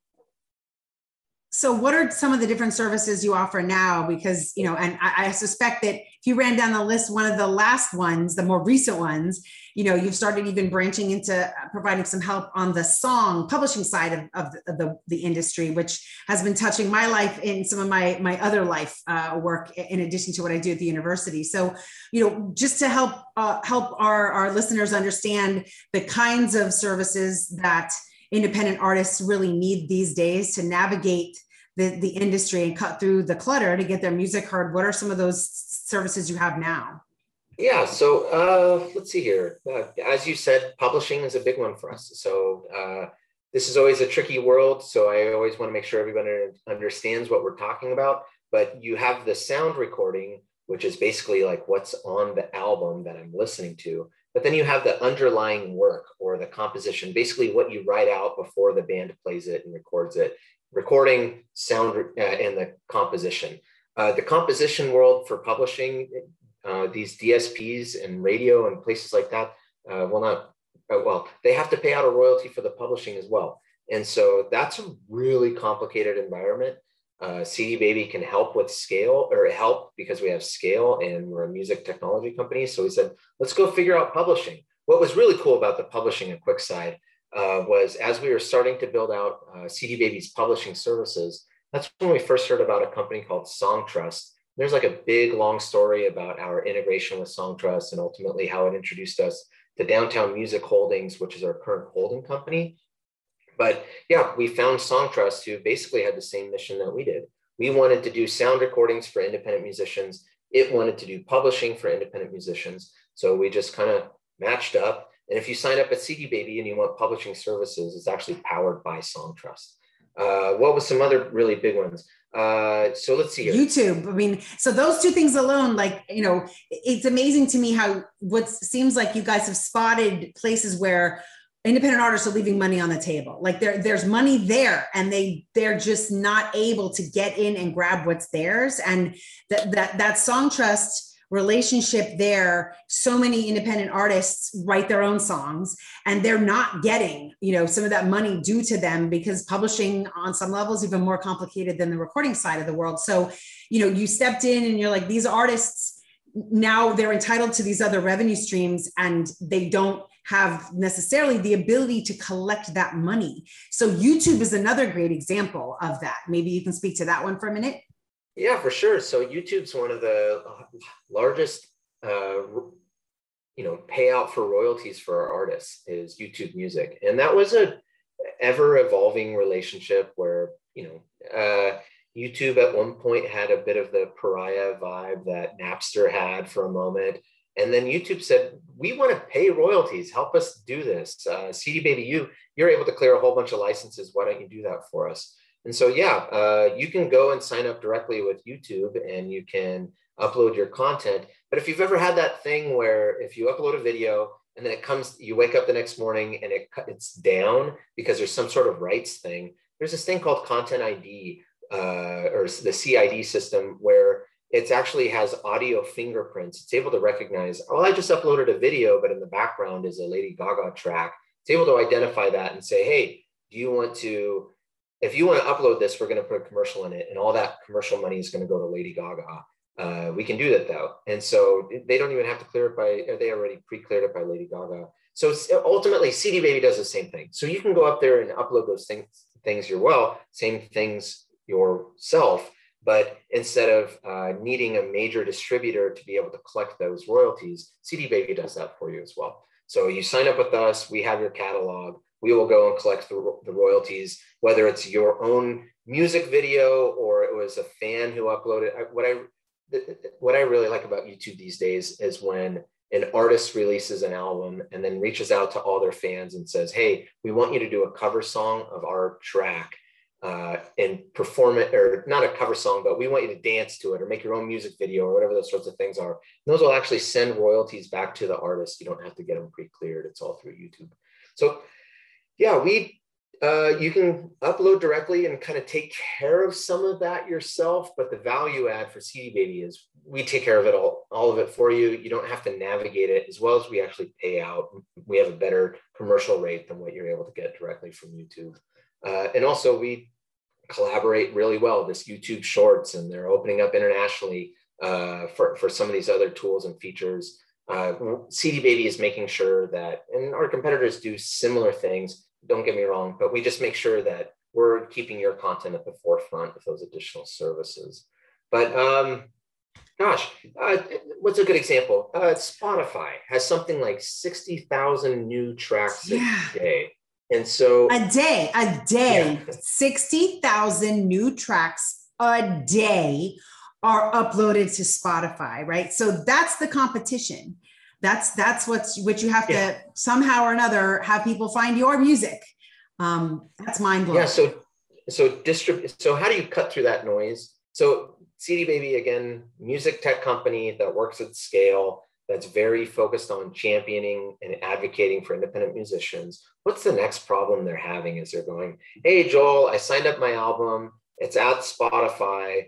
so what are some of the different services you offer now? Because you know and I, I, suspect that if you ran down the list one of the last ones the more recent ones you know you've started even branching into providing some help on the song publishing side of, of the, the, the industry which has been touching my life in some of my my other life uh, work in addition to what i do at the university. So you know just to help uh, help our our listeners understand the kinds of services that independent artists really need these days to navigate the, the industry and cut through the clutter to get their music heard. What are some of those services you have now? Yeah so uh, let's see here. Uh, as you said publishing is a big one for us. So uh, this is always a tricky world so i always want to make sure everybody understands what we're talking about. But you have the sound recording which is basically like what's on the album that i'm listening to but then you have the underlying work or the composition, basically what you write out before the band plays it and records it, recording, sound, uh, and the composition. Uh, the composition world for publishing, uh, these DSPs and radio and places like that, uh, will not, uh, well, they have to pay out a royalty for the publishing as well. And so that's a really complicated environment. Uh, CD Baby can help with scale or help because we have scale and we're a music technology company. So we said, let's go figure out publishing. What was really cool about the publishing at QuickSide uh, was as we were starting to build out uh, CD Baby's publishing services, that's when we first heard about a company called Songtrust. There's like a big long story about our integration with Songtrust and ultimately how it introduced us to Downtown Music Holdings, which is our current holding company. But yeah, we found Songtrust who basically had the same mission that we did. We wanted to do sound recordings for independent musicians. It wanted to do publishing for independent musicians. So we just kind of matched up. And if you sign up at CD Baby and you want publishing services, it's actually powered by Songtrust. Uh, what was some other really big ones? Uh, so let's see. Here. YouTube. I mean, so those two things alone, like you know, it's amazing to me how what seems like you guys have spotted places where independent artists are leaving money on the table. Like there there's money there and they they're just not able to get in and grab what's theirs. And that that that Songtrust relationship there so many independent artists write their own songs and they're not getting you know some of that money due to them because publishing on some levels even more complicated than the recording side of the world. So you know you stepped in and you're like these artists now they're entitled to these other revenue streams and they don't have necessarily the ability to collect that money. So YouTube is another great example of that. Maybe you can speak to that one for a minute. Yeah, for sure. So YouTube's one of the largest, uh, you know, payout for royalties for our artists is YouTube Music, and that was a ever evolving relationship where you know uh, YouTube at one point had a bit of the pariah vibe that Napster had for a moment, and then YouTube said, "We want to pay royalties. Help us do this." Uh, CD Baby, you you're able to clear a whole bunch of licenses. Why don't you do that for us? And so, yeah, uh, you can go and sign up directly with YouTube, and you can upload your content. But if you've ever had that thing where if you upload a video and then it comes, you wake up the next morning and it it's down because there's some sort of rights thing. There's this thing called Content ID uh, or the CID system where it actually has audio fingerprints. It's able to recognize, oh, I just uploaded a video, but in the background is a Lady Gaga track. It's able to identify that and say, hey, do you want to, if you want to upload this, we're going to put a commercial in it, and all that commercial money is going to go to Lady Gaga. Uh, we can do that though. And so they don't even have to clear it by, are they already pre-cleared it by Lady Gaga. So ultimately CD Baby does the same thing. So you can go up there and upload those things, things your well, same things yourself, but instead of uh, needing a major distributor to be able to collect those royalties, CD Baby does that for you as well. So you sign up with us, we have your catalog, we will go and collect the, the royalties, whether it's your own music video or it was a fan who uploaded. What I what I really like about YouTube these days is when an artist releases an album and then reaches out to all their fans and says, "Hey, we want you to do a cover song of our track." Uh, and perform it, or not a cover song, but we want you to dance to it or make your own music video or whatever those sorts of things are. And those will actually send royalties back to the artist. You don't have to get them pre-cleared. It's all through YouTube. So yeah, we uh, you can upload directly and kind of take care of some of that yourself. But the value add for CD Baby is we take care of it all, all of it for you. You don't have to navigate it as well as we actually pay out. We have a better commercial rate than what you're able to get directly from YouTube. Uh, and also, we collaborate really well. This YouTube Shorts, and they're opening up internationally uh, for for some of these other tools and features. Uh, CD Baby is making sure that, and our competitors do similar things. Don't get me wrong, but we just make sure that we're keeping your content at the forefront of those additional services. But um, gosh, uh, what's a good example? Uh, Spotify has something like 60,000 new tracks yeah. a day. And so a day, a day, yeah. 60,000 new tracks a day are uploaded to Spotify, right? So that's the competition. That's that's what's what you have yeah. to somehow or another have people find your music. Um, that's mind blowing. Yeah. So so distribute. So how do you cut through that noise? So CD Baby again, music tech company that works at scale that's very focused on championing and advocating for independent musicians. What's the next problem they're having is they're going, Hey, Joel, I signed up my album. It's at Spotify.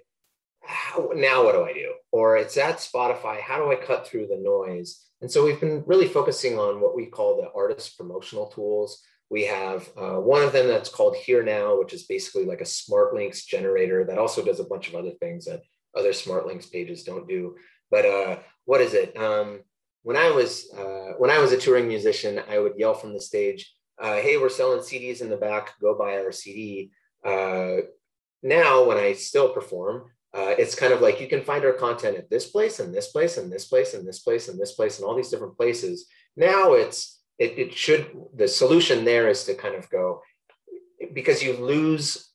How, now what do I do? Or it's at Spotify. How do I cut through the noise? And so we've been really focusing on what we call the artist promotional tools. We have uh, one of them that's called HearNow, which is basically like a smart links generator that also does a bunch of other things that other smart links pages don't do. But uh, what is it? Um, when I was uh, when I was a touring musician, I would yell from the stage, uh, "Hey, we're selling CDs in the back. Go buy our CD." Uh, now, when I still perform, uh, it's kind of like you can find our content at this place and this place and this place and this place and this place and all these different places. Now it's it, it should the solution there is to kind of go because you lose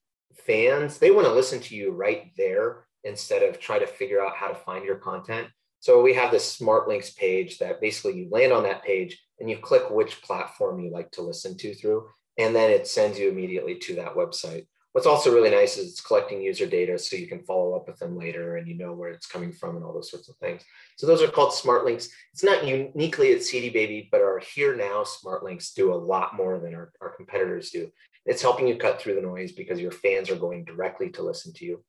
fans, they want to listen to you right there instead of try to figure out how to find your content. So we have this smart links page that basically you land on that page and you click which platform you like to listen to through, and then it sends you immediately to that website. What's also really nice is it's collecting user data so you can follow up with them later and you know where it's coming from and all those sorts of things. So those are called smart links. It's not uniquely at CD Baby, but our HearNow smart links do a lot more than our, our competitors do. It's helping you cut through the noise because your fans are going directly to listen to you.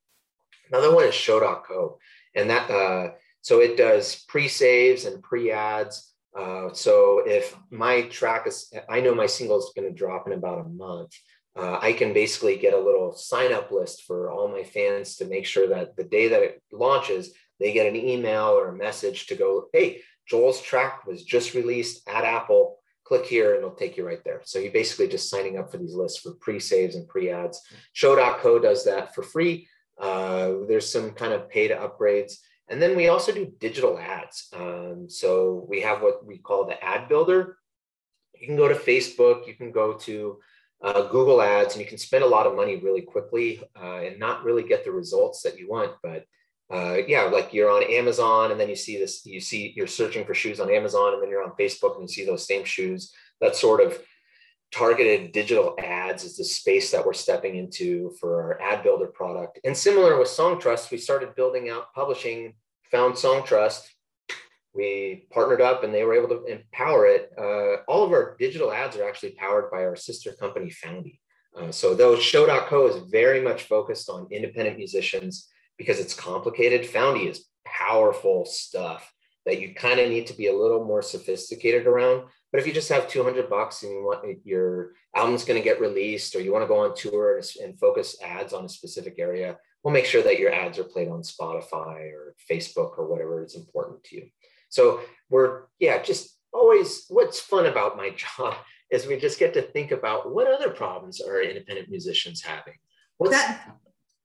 Another one is show.co. And that uh, so it does pre-saves and pre-ads. Uh, so if my track is, I know my single is going to drop in about a month uh, I can basically get a little sign up list for all my fans to make sure that the day that it launches, they get an email or a message to go, hey, Joel's track was just released at Apple. Click here and it'll take you right there. So you're basically just signing up for these lists for pre saves and pre ads. Show.co does that for free. Uh, there's some kind of paid upgrades. And then we also do digital ads. Um, so we have what we call the ad builder. You can go to Facebook, you can go to uh, Google Ads, and you can spend a lot of money really quickly uh, and not really get the results that you want. But uh, yeah, like you're on Amazon, and then you see this, you see you're searching for shoes on Amazon, and then you're on Facebook, and you see those same shoes. That sort of targeted digital ads is the space that we're stepping into for our ad builder product. And similar with Songtrust, we started building out publishing, found Songtrust, we partnered up and they were able to empower it. Uh, all of our digital ads are actually powered by our sister company, Foundy. Uh, so though show.co is very much focused on independent musicians because it's complicated, Foundy is powerful stuff that you kind of need to be a little more sophisticated around. But if you just have 200 bucks and you want eh, your album's going to get released or you want to go on tour and focus ads on a specific area, we'll make sure that your ads are played on Spotify or Facebook or whatever is important to you. So we're, yeah, just always what's fun about my job is we just get to think about what other problems are independent musicians having. What's, that,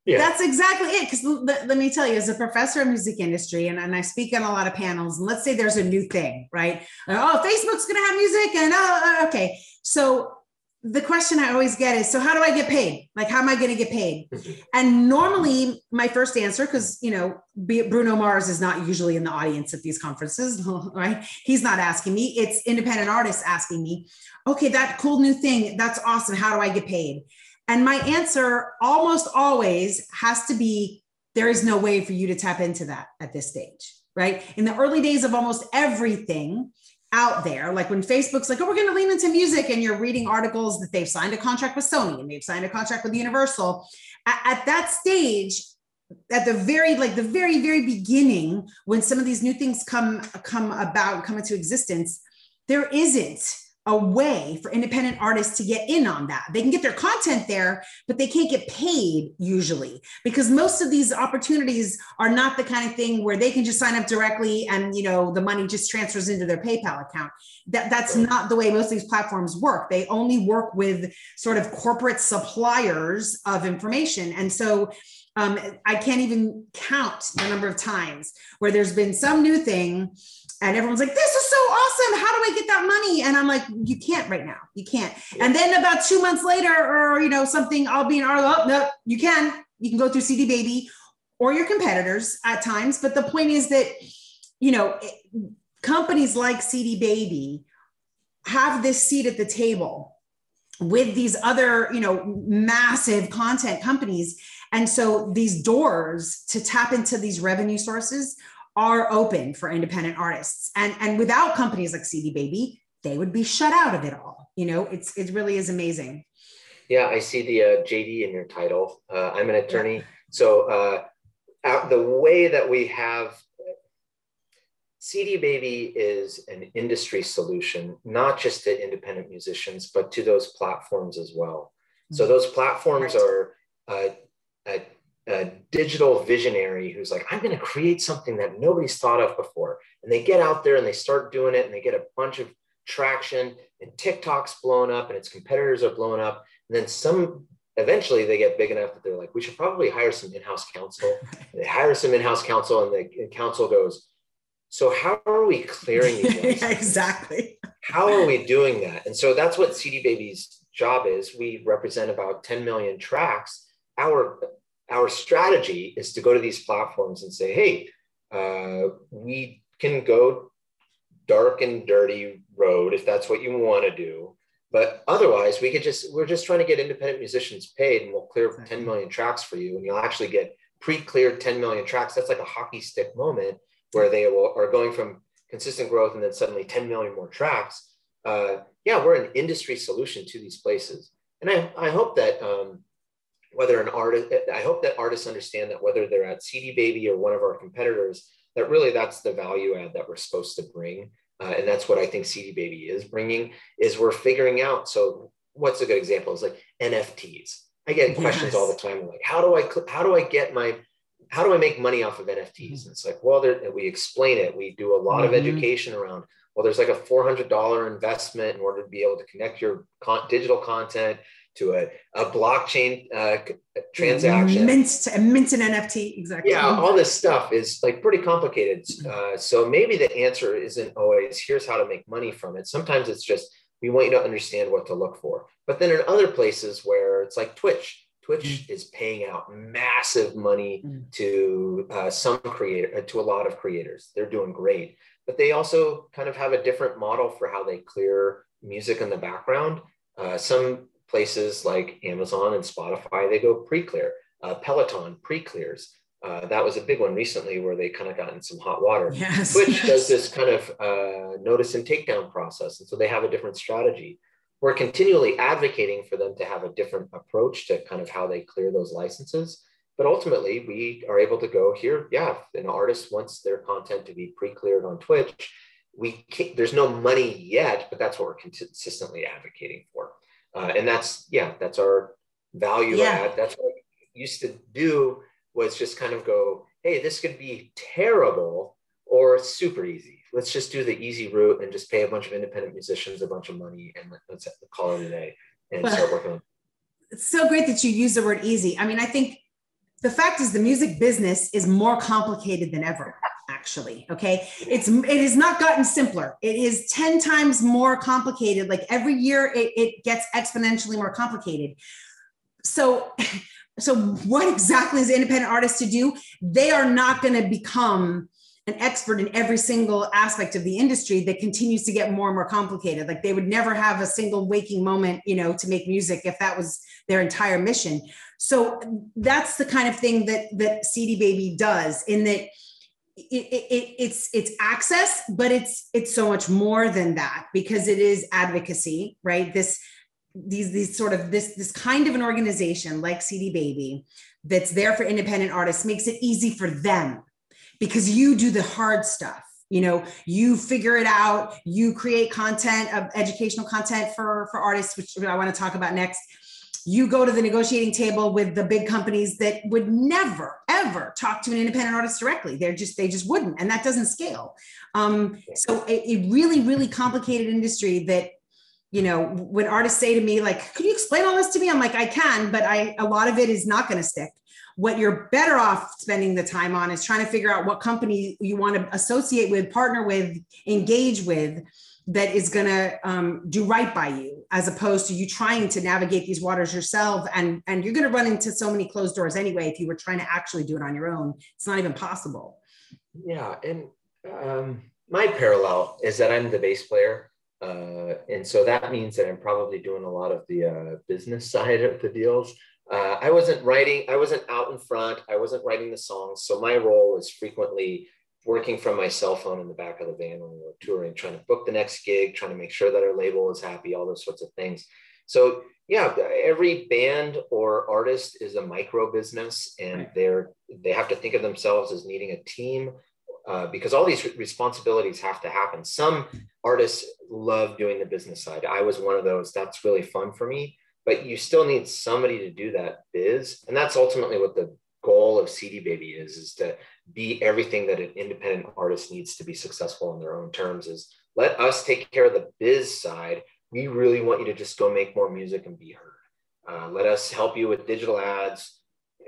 yeah. That's exactly it. Because l- let me tell you, as a professor of music industry, and, and I speak on a lot of panels, and let's say there's a new thing, right? Uh, oh, Facebook's going to have music, and oh, okay. So the question I always get is, so how do I get paid? Like, how am I going to get paid? And normally, my first answer, because you know, Bruno Mars is not usually in the audience at these conferences, right? He's not asking me. It's independent artists asking me, okay, that cool new thing, that's awesome. How do I get paid? And my answer almost always has to be, there is no way for you to tap into that at this stage, right? In the early days of almost everything, out there. Like when Facebook's like, oh, we're going to lean into music, and you're reading articles that they've signed a contract with Sony and they've signed a contract with Universal. At, at that stage, at the very like the very very beginning, when some of these new things come come about, come into existence, there isn't a way for independent artists to get in on that. They can get their content there, but they can't get paid usually because most of these opportunities are not the kind of thing where they can just sign up directly and you know the money just transfers into their PayPal account. That that's not the way most of these platforms work. They only work with sort of corporate suppliers of information. And so um, I can't even count the number of times where there's been some new thing and everyone's like, this is so awesome. How do I get that money? And I'm like, you can't right now. You can't. And then about two months later, or you know, something, I'll be in our oh, no, you can. You can go through CD Baby or your competitors at times. But the point is that, you know, companies like CD Baby have this seat at the table with these other, you know, massive content companies. And so these doors to tap into these revenue sources are open for independent artists. And, and without companies like CD Baby, they would be shut out of it all. You know, it's it really is amazing. Yeah, I see the uh, JD in your title. Uh, I'm an attorney. Yeah. So uh, the way that we have CD Baby is an industry solution, not just to independent musicians, but to those platforms as well. Mm-hmm. So those platforms right. are uh, uh, a digital visionary who's like, I'm going to create something that nobody's thought of before. And they get out there and they start doing it and they get a bunch of traction and TikTok's blown up and its competitors are blown up. And then some eventually they get big enough that they're like, we should probably hire some in-house counsel. they hire some in-house counsel and the counsel goes, so how are we clearing these? exactly. How are we doing that? And so that's what CD Baby's job is. We represent about 10 million tracks. Our our strategy is to go to these platforms and say, hey, uh, we can go dark and dirty road if that's what you want to do. But otherwise, we could just, we're just trying to get independent musicians paid and we'll clear 10 million tracks for you. And you'll actually get pre cleared 10 million tracks. That's like a hockey stick moment where they will, are going from consistent growth and then suddenly 10 million more tracks. Uh, yeah, we're an industry solution to these places. And I, I hope that um, whether an artist, I hope that artists understand that whether they're at CD Baby or one of our competitors, that really that's the value add that we're supposed to bring. Uh, and that's what I think CD Baby is bringing is we're figuring out. So what's a good example is like NFTs. I get yes. questions all the time like, how do I, how do I get my, how do I make money off of NFTs? Mm-hmm. And it's like, well, there, we explain it. We do a lot mm-hmm. of education around, well, there's like a $400 investment in order to be able to connect your con- digital content to a, a blockchain uh, transaction. Mint, mint an NFT, exactly. Yeah, all this stuff is like pretty complicated. Uh, so maybe the answer isn't always here's how to make money from it. Sometimes it's just we want you to understand what to look for. But then in other places where it's like Twitch, Twitch mm. is paying out massive money mm. to uh, some creator, uh, to a lot of creators. They're doing great, but they also kind of have a different model for how they clear music in the background. Uh, some places like Amazon and Spotify, they go pre-clear. Uh, Peloton pre-clears. Uh, that was a big one recently where they kind of got in some hot water. Yes, Twitch yes. does this kind of uh, notice and takedown process. And so they have a different strategy. We're continually advocating for them to have a different approach to kind of how they clear those licenses. But ultimately, we are able to go here. Yeah, an artist wants their content to be pre-cleared on Twitch, we there's no money yet, but that's what we're consistently advocating for. Uh, and that's, yeah, that's our value yeah. add. That's what we used to do was just kind of go, hey, this could be terrible or super easy. Let's just do the easy route and just pay a bunch of independent musicians a bunch of money and let's call it a day and well, start working on It's so great that you use the word easy. I mean, I think the fact is the music business is more complicated than ever. Actually okay? It's it has not gotten simpler. It is 10 times more complicated. Like every year it, it gets exponentially more complicated. So so what exactly is independent artists to do? They are not going to become an expert in every single aspect of the industry that continues to get more and more complicated. Like they would never have a single waking moment you know to make music if that was their entire mission. So that's the kind of thing that that cd baby does in that it, it, it's it's access but it's it's so much more than that because it is advocacy right? This these these sort of this this kind of an organization like cd baby that's there for independent artists makes it easy for them because you do the hard stuff you know? You figure it out you create content of educational content for for artists which i want to talk about next you go to the negotiating table with the big companies that would never ever talk to an independent artist directly. They're just they just wouldn't and that doesn't scale. Um, so a, a really really complicated industry that you know when artists say to me like could you explain all this to me? I'm like i can but i a lot of it is not going to stick. What you're better off spending the time on is trying to figure out what company you want to associate with, partner with, engage with that is going to um, do right by you as opposed to you trying to navigate these waters yourself and and you're going to run into so many closed doors anyway if you were trying to actually do it on your own it's not even possible yeah and um, my parallel is that i'm the bass player uh, and so that means that i'm probably doing a lot of the uh, business side of the deals uh, I wasn't writing, I wasn't out in front, I wasn't writing the songs. So my role is frequently working from my cell phone in the back of the van when we were touring, trying to book the next gig, trying to make sure that our label is happy, all those sorts of things. So yeah, every band or artist is a micro business, and they're they have to think of themselves as needing a team uh, because all these responsibilities have to happen. Some artists love doing the business side. I was one of those. That's really fun for me but you still need somebody to do that biz. And that's ultimately what the goal of CD Baby is, is to be everything that an independent artist needs to be successful on their own terms is let us take care of the biz side. We really want you to just go make more music and be heard. Uh, let us help you with digital ads.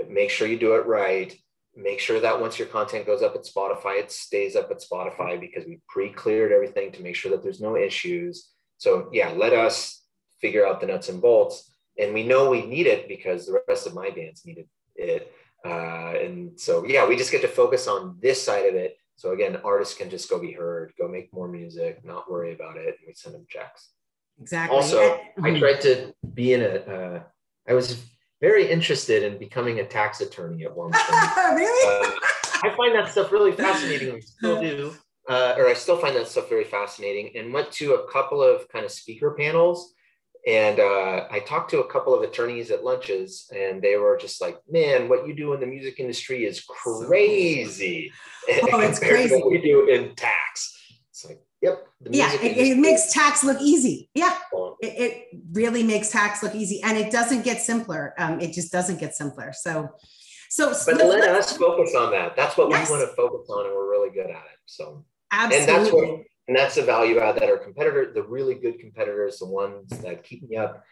Make sure you do it right. Make sure that once your content goes up at Spotify, it stays up at Spotify because we pre-cleared everything to make sure that there's no issues. So yeah, let us figure out the nuts and bolts. And we know we need it because the rest of my bands needed it. Uh, and so, yeah, we just get to focus on this side of it. So again, artists can just go be heard, go make more music, not worry about it. And we send them checks. Exactly. Also, I tried to be in a. Uh, I was very interested in becoming a tax attorney at one point. really? Uh, I find that stuff really fascinating. I still do. Uh, or I still find that stuff very fascinating and went to a couple of kind of speaker panels and uh, I talked to a couple of attorneys at lunches, and they were just like, "Man, what you do in the music industry is crazy oh, it's crazy. what we do in tax." It's like, yep. yeah, it, it, makes tax look easy. Yeah, it, it, really makes tax look easy, and it doesn't get simpler. Um, it just doesn't get simpler. So, so, but let us focus on that. That's what yes. we want to focus on, and we're really good at it. So, absolutely. And that's what and that's the value add that our competitor, the really good competitors, the ones that keep me up,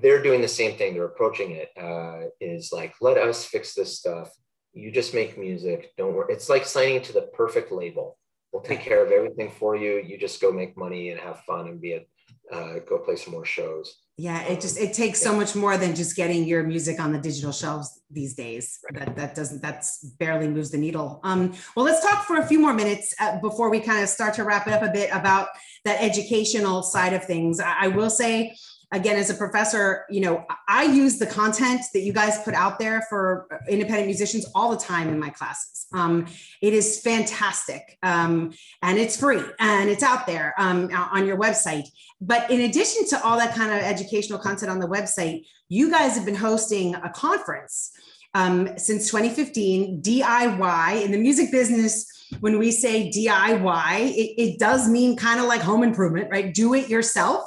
they're doing the same thing. They're approaching it uh, is like, let us fix this stuff. You just make music. Don't worry. It's like signing to the perfect label. We'll take care of everything for you. You just go make money and have fun and be a uh, go play some more shows. Yeah, it just it takes so much more than just getting your music on the digital shelves these days. Right. That that doesn't that's barely moves the needle. Um, well, let's talk for a few more minutes uh, before we kind of start to wrap it up a bit about that educational side of things. I, I will say again as a professor you know i use the content that you guys put out there for independent musicians all the time in my classes. Um, it is fantastic. Um, and it's free and it's out there um, on your website. But in addition to all that kind of educational content on the website you guys have been hosting a conference um, since 2015 diy in the music business when we say diy it, it does mean kind of like home improvement right? Do it yourself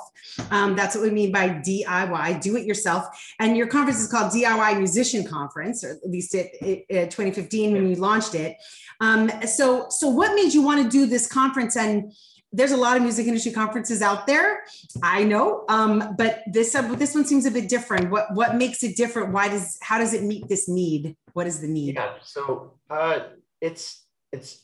um, that's what we mean by DIY, do it yourself. And your conference is called DIY Musician Conference, or at least it, it, it 2015 when you launched it. Um, so, so what made you want to do this conference? And there's a lot of music industry conferences out there. I know, um, but this uh, this one seems a bit different. What what makes it different? Why does how does it meet this need? What is the need? Yeah, so uh, it's it's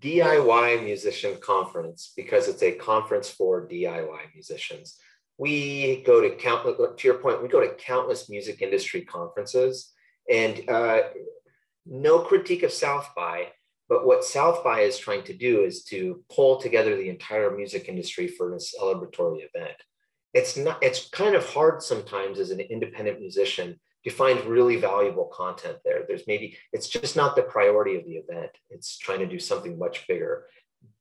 DIY musician conference because it's a conference for DIY musicians. We go to count to your point, we go to countless music industry conferences and uh, no critique of South by, but what South by is trying to do is to pull together the entire music industry for a celebratory event. It's not, it's kind of hard sometimes as an independent musician to find really valuable content there. There's maybe, it's just not the priority of the event. It's trying to do something much bigger.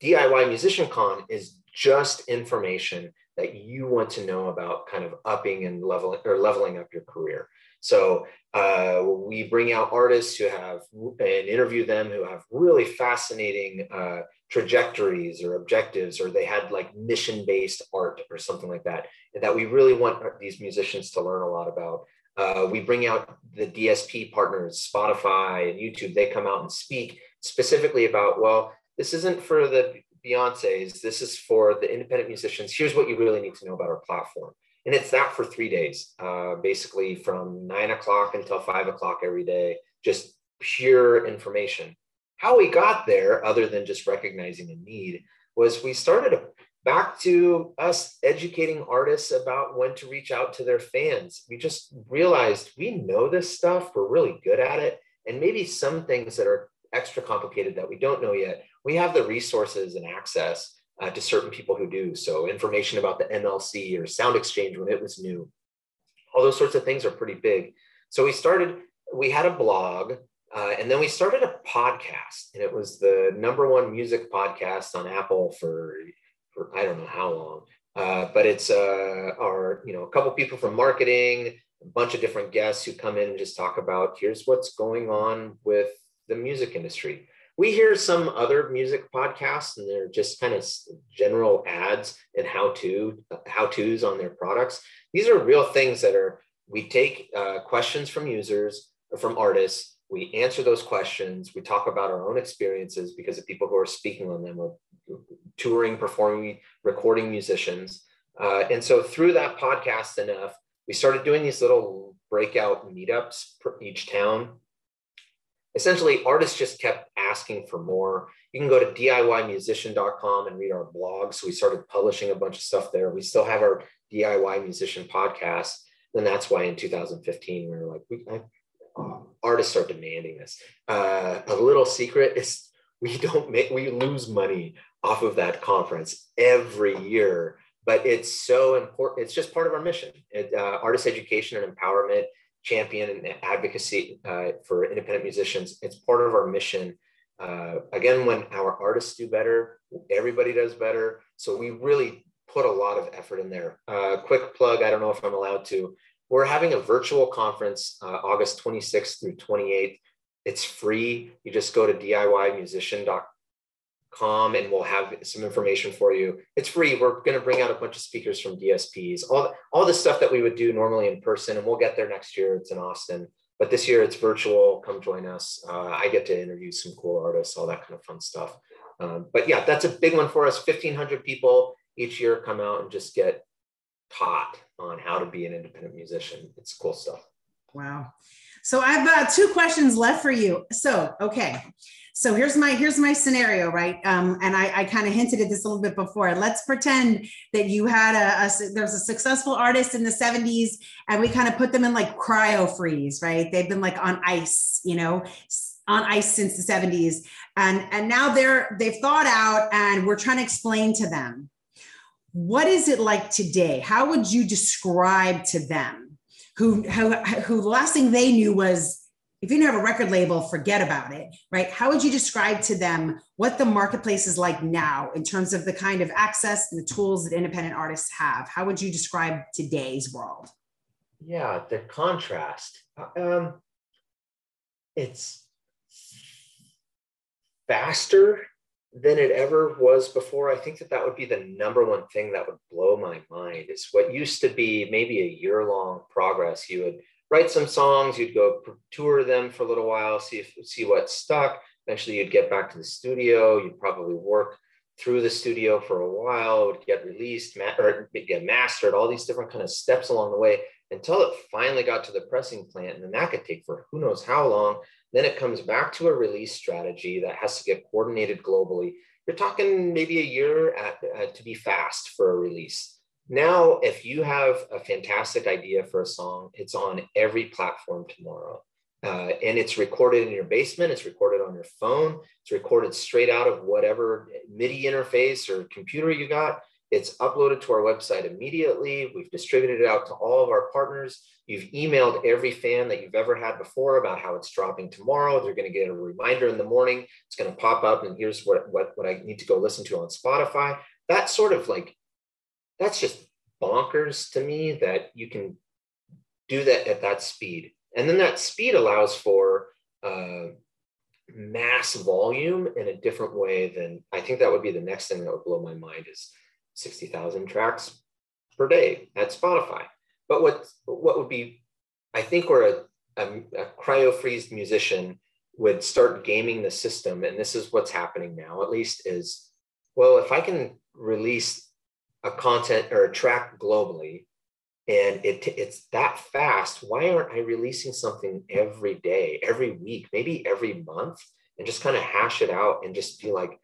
DIY Musician Con is just information that you want to know about kind of upping and leveling or leveling up your career. So uh, we bring out artists who have and interview them who have really fascinating uh, trajectories or objectives, or they had like mission based art or something like that, that we really want these musicians to learn a lot about. Uh, we bring out the DSP partners, Spotify and YouTube. They come out and speak specifically about, well, this isn't for the Beyonce's. This is for the independent musicians. Here's what you really need to know about our platform. And it's that for three days, uh, basically from nine o'clock until five o'clock every day, just pure information. How we got there, other than just recognizing a need, was we started a, back to us educating artists about when to reach out to their fans. We just realized we know this stuff, we're really good at it. And maybe some things that are extra complicated that we don't know yet, we have the resources and access uh, to certain people who do. So information about the MLC or Sound Exchange when it was new, all those sorts of things are pretty big. So we started, we had a blog uh, and then we started a podcast and it was the number one music podcast on Apple for, for I don't know how long. Uh, but it's uh, our, you know, a couple people from marketing, a bunch of different guests who come in and just talk about here's what's going on with the music industry we hear some other music podcasts and they're just kind of general ads and how to how to's on their products these are real things that are we take uh, questions from users or from artists we answer those questions we talk about our own experiences because of people who are speaking on them or touring performing recording musicians uh, and so through that podcast enough we started doing these little breakout meetups for each town essentially artists just kept asking for more. You can go to DIYmusician.com and read our blog. So we started publishing a bunch of stuff there. We still have our DIY musician podcast. And that's why in 2015 we were like, we, artists are demanding this. Uh, a little secret is we don't make we lose money off of that conference every year, but it's so important. It's just part of our mission. It, uh, artist education and empowerment champion and advocacy uh, for independent musicians. It's part of our mission. Uh, again, when our artists do better, everybody does better. So we really put a lot of effort in there. Uh, quick plug, I don't know if I'm allowed to. We're having a virtual conference uh, August 26th through 28th. It's free. You just go to DIYmusician.com and we'll have some information for you. It's free. We're going to bring out a bunch of speakers from DSPs, all, all the stuff that we would do normally in person, and we'll get there next year. It's in Austin. But this year it's virtual. Come join us. Uh, I get to interview some cool artists, all that kind of fun stuff. Um, but yeah, that's a big one for us. 1,500 people each year come out and just get taught on how to be an independent musician. It's cool stuff. Wow. So I've uh, two questions left for you. So, okay. So here's my here's my scenario, right? Um, and I, I kind of hinted at this a little bit before. Let's pretend that you had a, a there's a successful artist in the 70s, and we kind of put them in like cryo freeze, right? They've been like on ice, you know, on ice since the 70s, and and now they're they've thought out, and we're trying to explain to them what is it like today. How would you describe to them who, who, who the last thing they knew was if you didn't have a record label, forget about it, right? How would you describe to them what the marketplace is like now in terms of the kind of access and the tools that independent artists have? How would you describe today's world? Yeah, the contrast. Um, it's faster than it ever was before. I think that that would be the number one thing that would blow my mind is what used to be maybe a year long progress. You would write some songs, you'd go tour them for a little while, see if see what stuck. Eventually, you'd get back to the studio. You'd probably work through the studio for a while, would get released, ma- or get mastered, all these different kind of steps along the way until it finally got to the pressing plant. And then that could take for who knows how long. Then it comes back to a release strategy that has to get coordinated globally. You're talking maybe a year at, uh, to be fast for a release. Now, if you have a fantastic idea for a song, it's on every platform tomorrow. Uh, and it's recorded in your basement, it's recorded on your phone, it's recorded straight out of whatever MIDI interface or computer you got. It's uploaded to our website immediately. We've distributed it out to all of our partners. You've emailed every fan that you've ever had before about how it's dropping tomorrow. They're going to get a reminder in the morning. It's going to pop up, and here's what, what, what I need to go listen to on Spotify. That sort of like, that's just bonkers to me that you can do that at that speed. And then that speed allows for uh, mass volume in a different way than I think that would be the next thing that would blow my mind is 60,000 tracks per day at Spotify. But what, what would be, I think where a, a, a cryo freeze musician would start gaming the system, and this is what's happening now, at least, is well, if I can release a content or a track globally and it, it's that fast why aren't i releasing something every day every week maybe every month and just kind of hash it out and just be like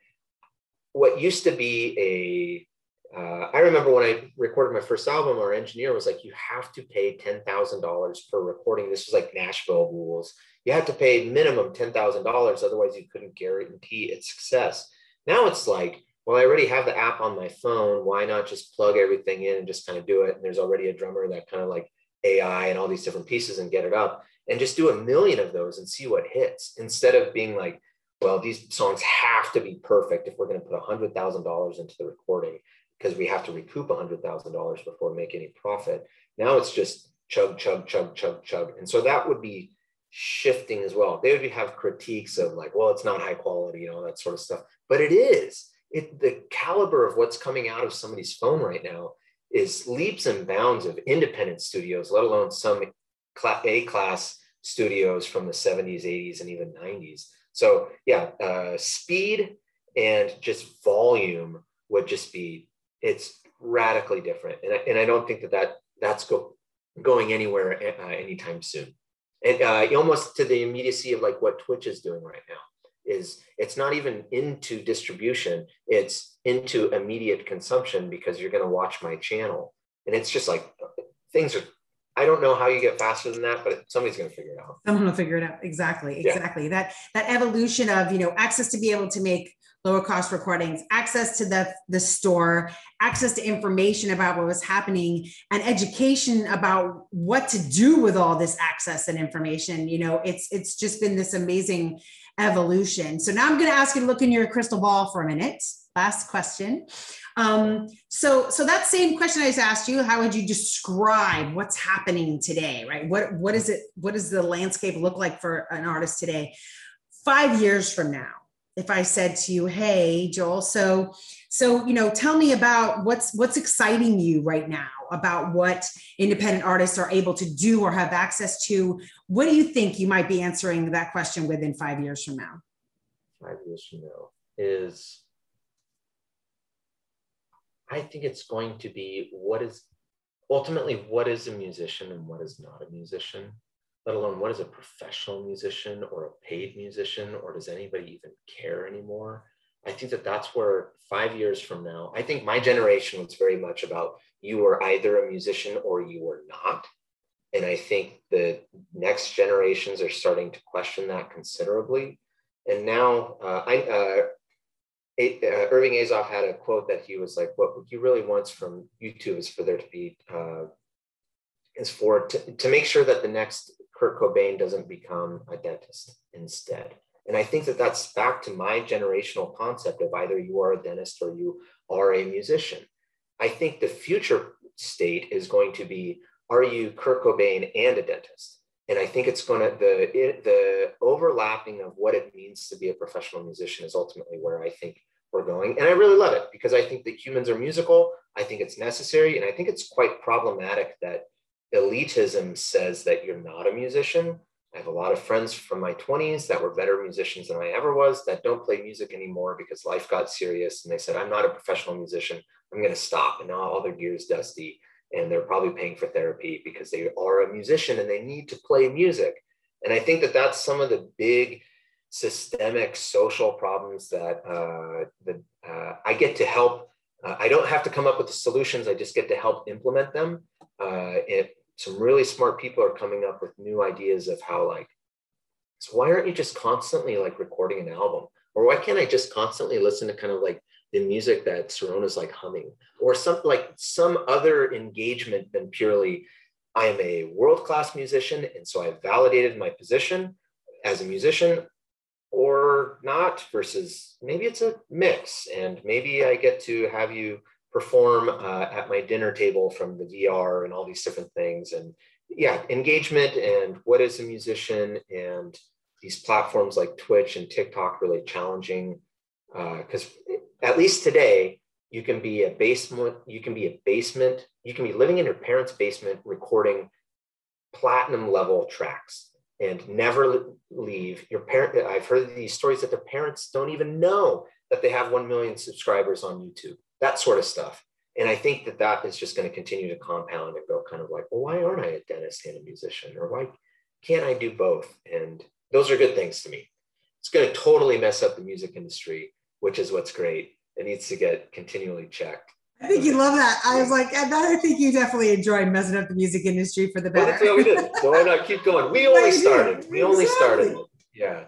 what used to be a uh, I remember when I recorded my first album, our engineer was like, you have to pay $10,000 per recording. This was like Nashville rules. You had to pay minimum $10,000, otherwise, you couldn't guarantee its success. Now it's like, well, I already have the app on my phone. Why not just plug everything in and just kind of do it? And there's already a drummer that kind of like AI and all these different pieces and get it up and just do a million of those and see what hits instead of being like, well, these songs have to be perfect if we're going to put $100,000 into the recording because we have to recoup $100,000 before make any profit. Now it's just chug, chug, chug, chug, chug. And so that would be shifting as well. They would have critiques of like, well, it's not high quality and all that sort of stuff, but it is it, the caliber of what's coming out of somebody's phone right now is leaps and bounds of independent studios, let alone some A class studios from the 70s, 80s, and even 90s. So, yeah, uh, speed and just volume would just be, it's radically different. And I, and I don't think that, that that's go, going anywhere uh, anytime soon. And uh, almost to the immediacy of like what Twitch is doing right now is it's not even into distribution it's into immediate consumption because you're going to watch my channel and it's just like things are i don't know how you get faster than that but somebody's going to figure it out someone will figure it out exactly exactly yeah. that that evolution of you know access to be able to make lower cost recordings access to the the store access to information about what was happening and education about what to do with all this access and information you know it's it's just been this amazing evolution. So now I'm going to ask you to look in your crystal ball for a minute. Last question. Um, so, so that same question I just asked you, how would you describe what's happening today, right? What, what is it? What does the landscape look like for an artist today? Five years from now, if I said to you, "Hey, Joel, so so you know, tell me about what's what's exciting you right now about what independent artists are able to do or have access to." What do you think you might be answering that question within five years from now? Five years from now is, I think it's going to be what is ultimately what is a musician and what is not a musician let alone what is a professional musician or a paid musician, or does anybody even care anymore? I think that that's where five years from now, I think my generation was very much about you were either a musician or you were not. And I think the next generations are starting to question that considerably. And now, uh, I, uh, uh, Irving Azoff had a quote that he was like, "What he really wants from YouTube is for there to be uh, is for to, to make sure that the next Kurt Cobain doesn't become a dentist instead. And I think that that's back to my generational concept of either you are a dentist or you are a musician. I think the future state is going to be are you Kurt Cobain and a dentist? And I think it's going to the it, the overlapping of what it means to be a professional musician is ultimately where I think we're going. And I really love it because I think that humans are musical. I think it's necessary, and I think it's quite problematic that elitism says that you're not a musician. I have a lot of friends from my 20s that were better musicians than I ever was that don't play music anymore because life got serious. And they said, I'm not a professional musician. I'm going to stop. And now all their gear is dusty. And they're probably paying for therapy because they are a musician and they need to play music. And I think that that's some of the big systemic social problems that, uh, that uh, I get to help. Uh, I don't have to come up with the solutions. I just get to help implement them. Uh, it, some really smart people are coming up with new ideas of how like so why aren't you just constantly like recording an album? Or why can't i just constantly listen to kind of like the music that Serona's like humming? Or some like some other engagement than purely i am a world-class musician and so i validated my position as a musician or not versus maybe it's a mix and maybe i get to have you perform uh, at my dinner table from the VR and all these different things. And yeah, engagement and what is a musician and these platforms like Twitch and TikTok really challenging because uh, at least today you can be a basement, you can be a basement, you can be living in your parents' basement recording platinum level tracks and never leave your parent. I've heard these stories that their parents don't even know that they have 1 million subscribers on YouTube that sort of stuff. And I think that that is just going to continue to compound and go kind of like, well, why aren't I a dentist and a musician? Or why can't I do both? And those are good things to me. It's going to totally mess up the music industry, which is what's great. It needs to get continually checked. I think you love that. I was like, that I think you definitely enjoy messing up the music industry for the better. Well, that's what we did. So why not keep going? We only started. We only started. Yeah.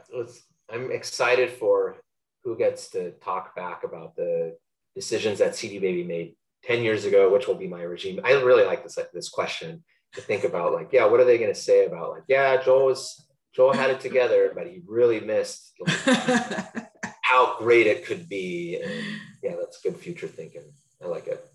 I'm excited for who gets to talk back about the decisions that CD Baby made 10 years ago, which will be my regime. I really like this, this question to think about like, yeah, what are they going to say about like, yeah, Joel was, Joel had it together, but he really missed like, how great it could be. And yeah, that's good future thinking. I like it.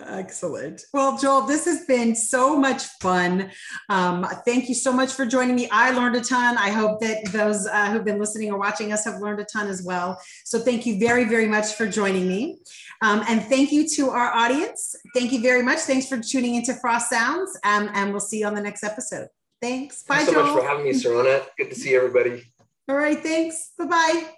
Excellent. Well, Joel, this has been so much fun. Um, thank you so much for joining me. I learned a ton. I hope that those uh, who've been listening or watching us have learned a ton as well. So, thank you very, very much for joining me. Um, and thank you to our audience. Thank you very much. Thanks for tuning into Frost Sounds. Um, and we'll see you on the next episode. Thanks. Bye, Thanks so Joel. much for having me, Serona. Good to see everybody. All right. Thanks. Bye bye.